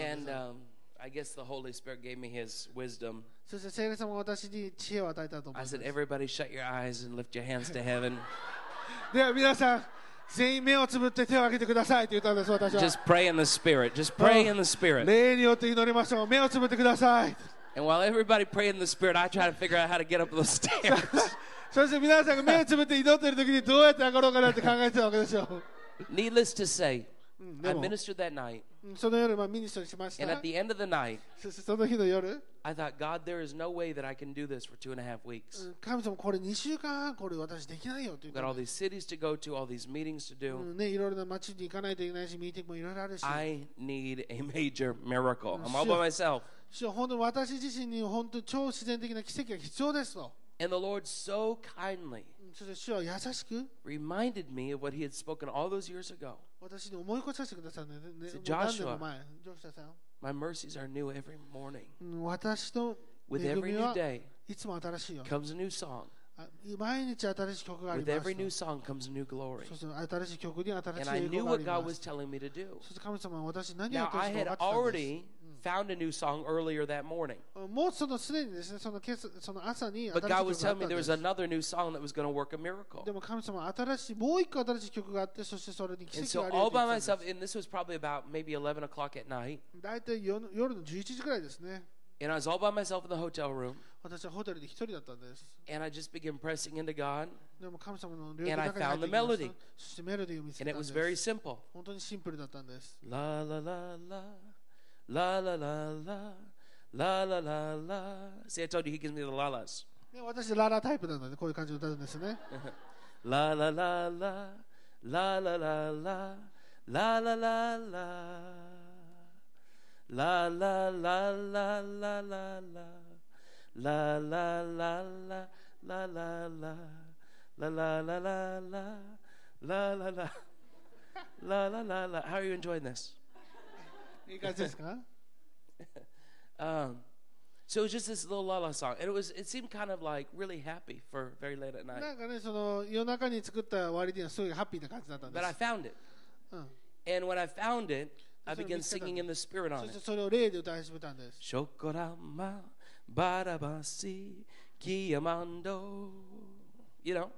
す。I guess the Holy Spirit gave me his wisdom. そして聖霊様が私に知恵を与えたと思い I ます said, everybody shut your eyes and lift your hands to heaven. では皆さん全員目をつぶって手を挙げてくださいと言ったんです私は Just pray in the Spirit. Just pray in the Spirit. 霊によって祈りましょう目をつぶってください And while everybody prayed in the Spirit, I try to figure out how to get up those stairs. そして皆さんが目をつぶって祈っている時にどうやって上がろうかなって考えてたわけですよ Needless to say, うんで I も ministered that night. うんその夜まあミニストリーしました And at the end of the night, そしてその日の夜 I thought, God, there is no way that I can do this for two and a half weeks. うん神様これ2週間半これ私できないよって言 We've っ got た all んで these す cities to go to, all these meetings to う do. んねいろいろな街に行かないといけないしミーティングもいろいろあるし I need a major miracle. I'm all by myself. 主よ本当に私自身に本当に超自然的な奇跡が必要ですと And the Lord so kindly reminded me of what he had spoken all those years ago. Joshua, my mercies are new every morning. With every new day comes a new song. With every new song comes a new glory. And I knew what God was telling me to do. Now, I had already found a new song earlier that morning. もうそのすでにですね、その今朝その朝に新しい But 曲があ God っ was た telling ん me there で was す。 another new song that was going to work a miracle. でも神様は新しいもう一個新しい曲があって、そしてそれに奇 And 跡 so があるよ all と言 by ってたんです myself, and this was probably about maybe 11 o'clock at night. 大体夜夜の11時くらいですね。 And I was all by myself in the hotel room. 私はホテルで一人だったんです。 And I just began pressing into God. でも神様の領域 And の I 中に入ってきま found し the た。そしてメロディーを見つ And け it たん was で very す。 simple. 本当にシンプルだったんです。 La la la la. La la la la. La la la la. See, I told you he gives me the la las. で私、ララタイプなので、こういう感じで歌うんですね。 La la la la. La la la la. La la la la. La la la la la la la. La la la la. La la la. La la la la la. La la la. La la la la. How are you enjoying this? いい感じですか Um, so it was just this little la la song, and it was it seemed kind of like really happy for very late at night. なんかね、その夜中に作った割にはすごいハッピーな感じだったんで But I す。 found it, うん、 and when I found it, I So began we said singing that- in the spirit そ on して it. それを例で歌い始めたんです。 Shokorama barabasi kiyamando, you know,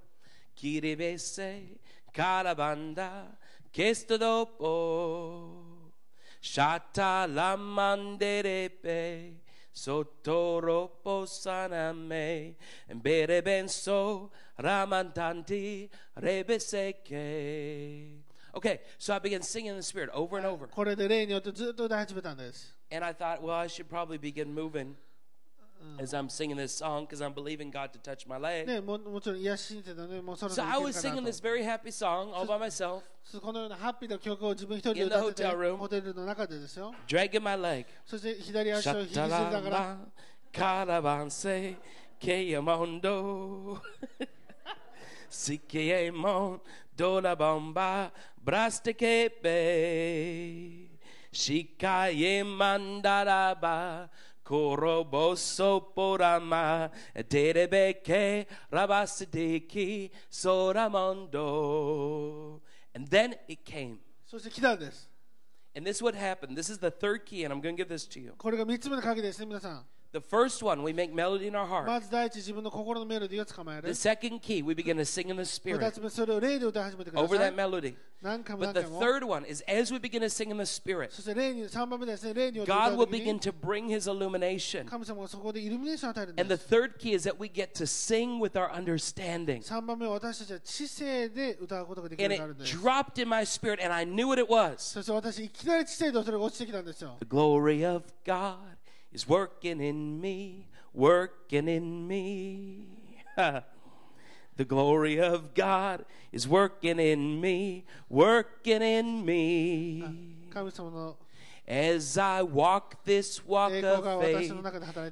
kiribese karabanda kesto dopo Shata lamanderepe. Sotoro posaname, bere benso, ramantanti, rebeseke. Okay, so I began singing in the Spirit over and over. And I thought, well, I should probably begin moving as I'm singing this song because I'm believing God to touch my leg. ね、ももちろん癒し信じてたので、もうそろそ So ろ I いけ was るか singing な this と very happy song all by myself, そうこのようなハッピーな曲を自分一人で In the 歌ってて hotel room. ホテルの中でですよ。 dragging my leg. そして左足を引きずりながら、 Shatalama, caravanse, keyamondo. Sikiemon, dola bomba, brastekepe. Shikaye mandaraba, koroboso porama, terebeke, rabasidiki, soramondo. And then it came. そして来たんです。 And this is what happened. This is the third key, and I'm going to give this to you. これが3つ目の鍵ですね皆さん The first one, we make melody in our heart. まず第一自分の心のメロディーを捕まえる The second key, we begin to sing in the 二 Spirit つ目それを霊で歌い始めてくだ over さ that い melody. 何回も But 何 the 回も third one is as we begin to sing in the Spirit, そして霊に3番目ですね霊によって歌 God う will 時 begin に to bring His illumination. 神様がそこでイルミネーションを与えるん And で the す third key is that we get to sing with our understanding. 3番目は私たちは知性で歌うことができる And ようになるん it です dropped in my spirit, and I knew what it was. そして私いきなり知性でそれが落ちてきたんですよ The glory of God is working in me, working in me. the glory of God is working in me, working in me. As I walk this walk of faith,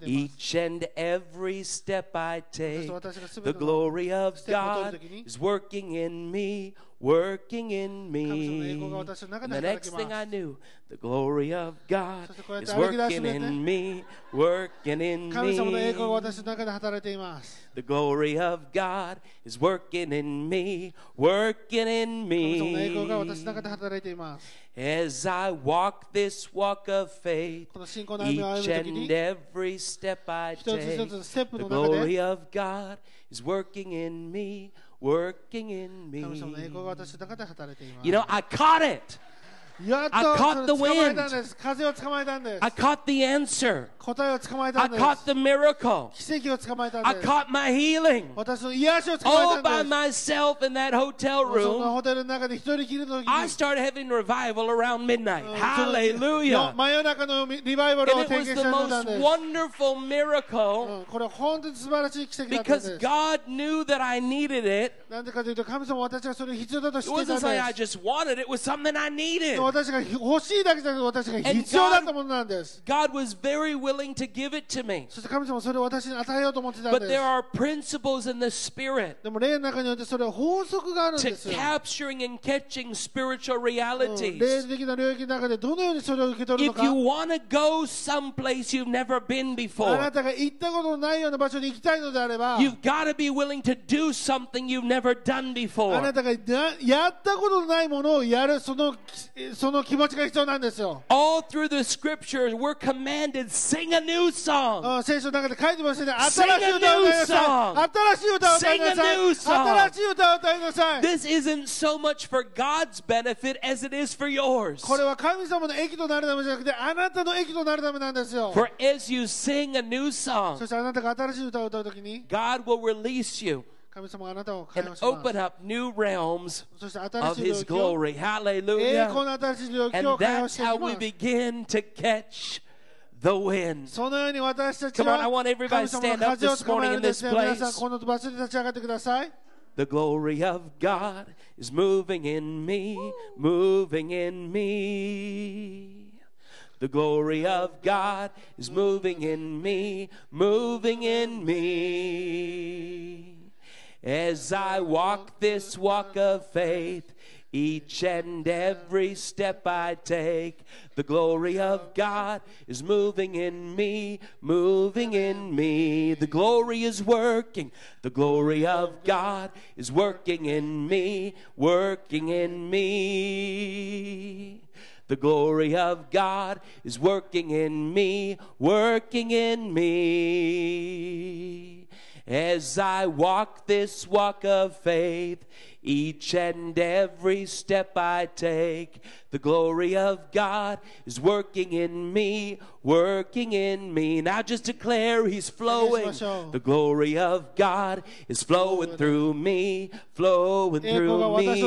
each and every step I take, the glory of God is working in me, working in me. And the next thing I knew, the glory of God is working in me, working in me. The glory of God is working in me, working in me. As I walk this walk of faith, each and every step I take, the glory of God is working in me working in me. You know, I caught it. I caught the wind. I caught the answer. I caught the miracle. I caught my healing. All by myself in that hotel room. I started having revival around midnight. Hallelujah. And it was the most wonderful miracle because God knew that I needed it. It wasn't something I just wanted, it was something I needed. 私が欲しいだけじゃなくて私が必要だったものなんです God was very willing to give it to me. そして神様はそれを私に与えようと思ってたん But で there す are principles in the Spirit でも霊の中によってそれは法則があるん to ですよ capturing and catching spiritual うん霊 realities. 的な領域の中でどのようにそれを受け取るの If you か want to go someplace you've never been あ before, なたが行ったことのないような場所に行きたいのであれば you've got to be willing to do something you've never done あな before. たがなやったことのないものをやるその その気持ちが必要なんですよ All through the scriptures, we're commanded sing a new song. あ聖書の中で書いてましたね Sing 新しい歌を歌いな a さ new い新しい歌を歌いな Sing a さい new 新しい歌を歌いなさい This isn't so much for God's benefit as it is for yours. これは神様の益となるためじゃなくてあなたの益となるためなんですよ For as you sing a new そ song, してあなたが新しい歌を歌うときに God will release you 神様があなたを解 and open up new realms of His glory. Hallelujah. And that's how we begin to catch the wind. Come on, I want everybody to stand up this morning in this place. The glory of God is moving in me, moving in me. The glory of God is moving in me, moving in me. As I walk this walk of faith, each and every step I take, the glory of God is moving in me, moving in me. The glory is working, the glory of God is working in me, working in me. The glory of God is working in me, working in me. As I walk this walk of faith, each and every step I take, the glory of God is working in me, working in me. Now just declare He's flowing. The glory of God is flowing through me, flowing through me.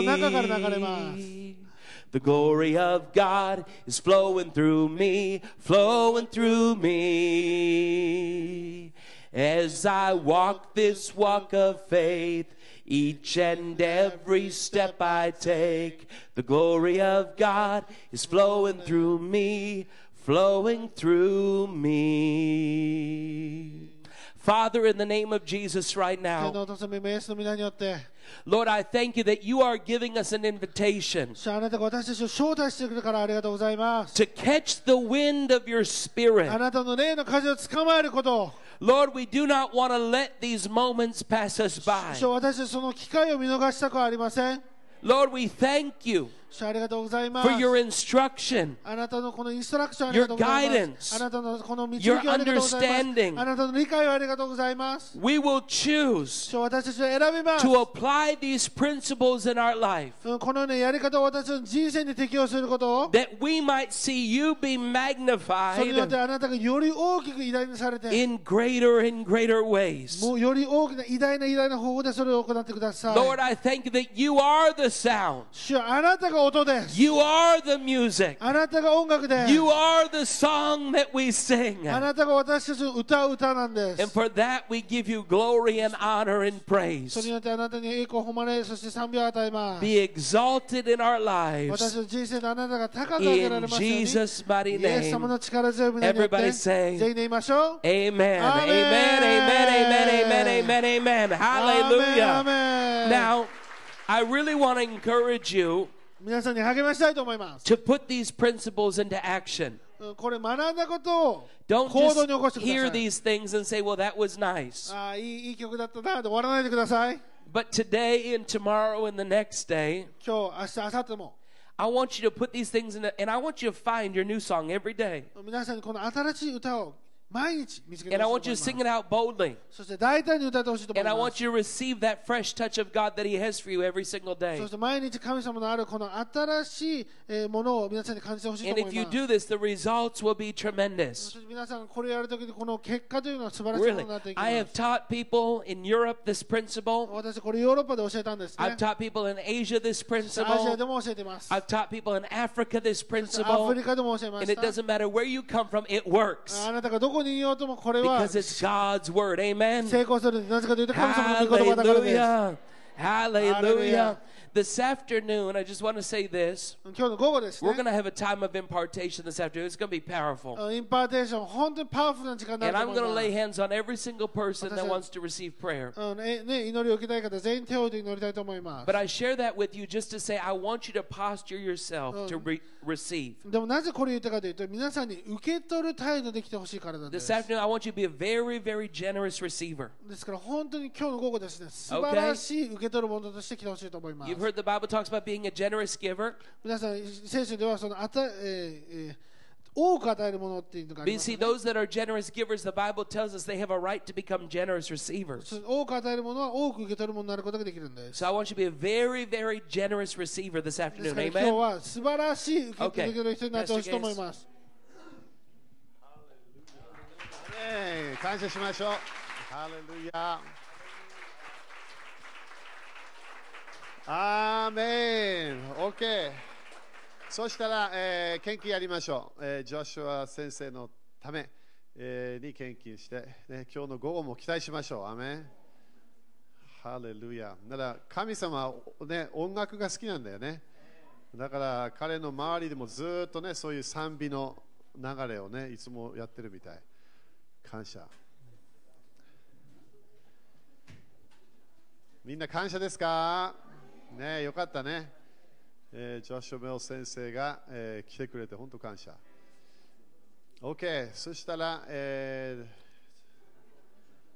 The glory of God is flowing through me, flowing through me. As I walk this walk of faith, each and every step I take, the glory of God is flowing through me, flowing through me. Father, in the name of Jesus, right now, Lord, I thank you that you are giving us an invitation to catch the wind of your spirit. なたの霊の風を捕まえることを Lord, we do not want to let these moments pass us そ by. して私たちその機会を見逃したくはありません Lord, we thank you 主ありがとうございます for your instruction. あなたのこのインストラクションありがとうござい Your ま guidance. す。あなたのこの導きをありがとうござい Your ます。 understanding. あなたの理解をありがとうございます。 We will choose 主は私たちは選びます。 to apply these principles in our life うんこのようなやり方を私たちの人生に適用することを、 that we might see you be それによって magnified あなたがより大きく偉大にされて、 in greater and greater ways. もうより大きな偉大な偉大な方法でそれを行ってください。 Lord, I thank you that you are the sound. 主はあなたが You are the music. You are the song that we sing. And for that we give you glory and honor and praise. Be exalted in our lives. In Jesus' mighty name. Everybody say. Amen. Amen. Amen. Amen. Amen. Amen. Amen. Hallelujah. Amen. Now. I really want to encourage you 皆さんに励ましたいと思います。 to put these principles into action. うんこれ学んだことを Don't 行動に起こして just くだ hear さい。 these things and say, well, that was nice. ああいいいい曲だったなで終わらないでください。 But today and tomorrow and the next day, 今日、明日、明後日も I want you to put these things in, a, and I want you to find your new song every day. 皆さんにこの新しい歌を 毎日見つけて And I ほし want い you と to 思い sing ます it out boldly. そして大胆に歌ってほしいと思い And I ま want す。 you to receive that fresh touch of God that He has for you every single day. そして毎日神様のあるこの新しいえーものを皆さんに感じてほしいと And 思 if い you ます。 do this, the results will be そ tremendous. して皆さんこれやるときにこの結果というのは素晴らしいもの Really. になっていきま I have す。 taught people in Europe this principle. 私これヨーロッパで教えたんですね I've。taught people in Asia this アジア principle. でも教えています。 I've taught people in Africa this アフリ principle. カでも教えま And し it た。 doesn't matter where you come from, it works. あなたがど こにいようともこれは Because it's God's word. Amen. 成功するなぜかというと神様の御言葉だからです。 Hallelujah. Hallelujah. Hallelujah. This afternoon, I just want to say this. 今日の午後です We're ね going。to have a time of impartation this afternoon. It's going to be powerful. インパーテーション、本当にパワフルな時間にな And る I'm と going 思 to い lay ます。 hands on every single person that 私 wants to receive prayer. うんねね、祈りを受けたい方、全員手を置いて祈りたいと思います But。I share that with you just to say, I want you to posture yourself to re- receive. でもなぜこれ言ったかというと、皆さんに受け取る態度で来てほしいからなんで This す。 afternoon, I want you to be a very, very generous receiver. ですから本当に今日の午後ですね、素晴らしい受け取るものとして来てほしいと思います You've。 heard the Bible talks about being a generous giver. 皆さん、聖書ではそのあた、えーえー多く与えるものっていうのがあ But り you ます see, よね、 those that are generous givers, the Bible tells us they have a right to become generous receivers. その多く与えるものは多く受け取るものになることができるんです。 So I want you to be a very, very generous receiver this です afternoon. から今日 Amen. は素晴らしい受け取りの人になってほしいと思います。ね感謝しましょう。ハレルヤ。 アーメン。OK。そしたら、えー、献金やりましょう。えー、ジョシュア先生のため、えーに献金して、ね、今日の午後も期待しましょう。アメン。ハレルヤ。だから神様は、ね、音楽が好きなんだよね。だから彼の周りでもずっとね、そういう賛美の流れをね、いつもやってるみたい。感謝。みんな感謝ですか？ねよかったね。えージョシュ・メオ先生が、えー来てくれて本当感謝。OK、そしたら、えー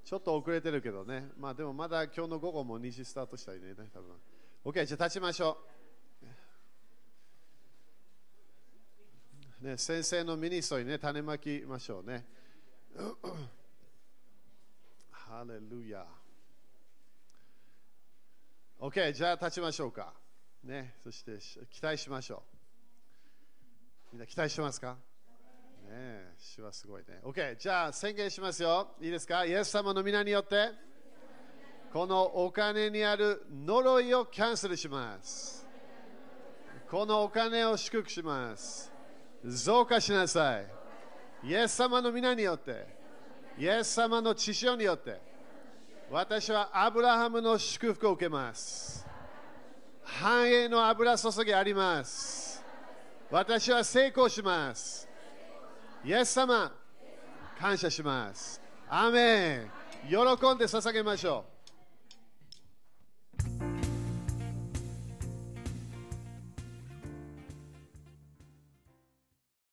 ちょっと遅れてるけどね。まあでもまだ今日の午後も2時スタートしたいね、多分。OK、じゃあ立ちましょう。ね、先生のミニソイね、種まきましょうね。ハレルヤ。OK、じゃあ立ちましょうか。ね、そして期待しましょう。みんな期待してますか？ねえ、主はすごいね。OK、じゃあ宣言しますよ。いいですか？イエス様の皆によって、このお金にある呪いをキャンセルします。このお金を祝福します。増加しなさい。イエス様の皆によって、イエス様の血潮によって、私はアブラハムの祝福を受けます。繁栄の油注ぎあります。私は成功します。イエス様、感謝します。アメン。喜んで捧げましょう。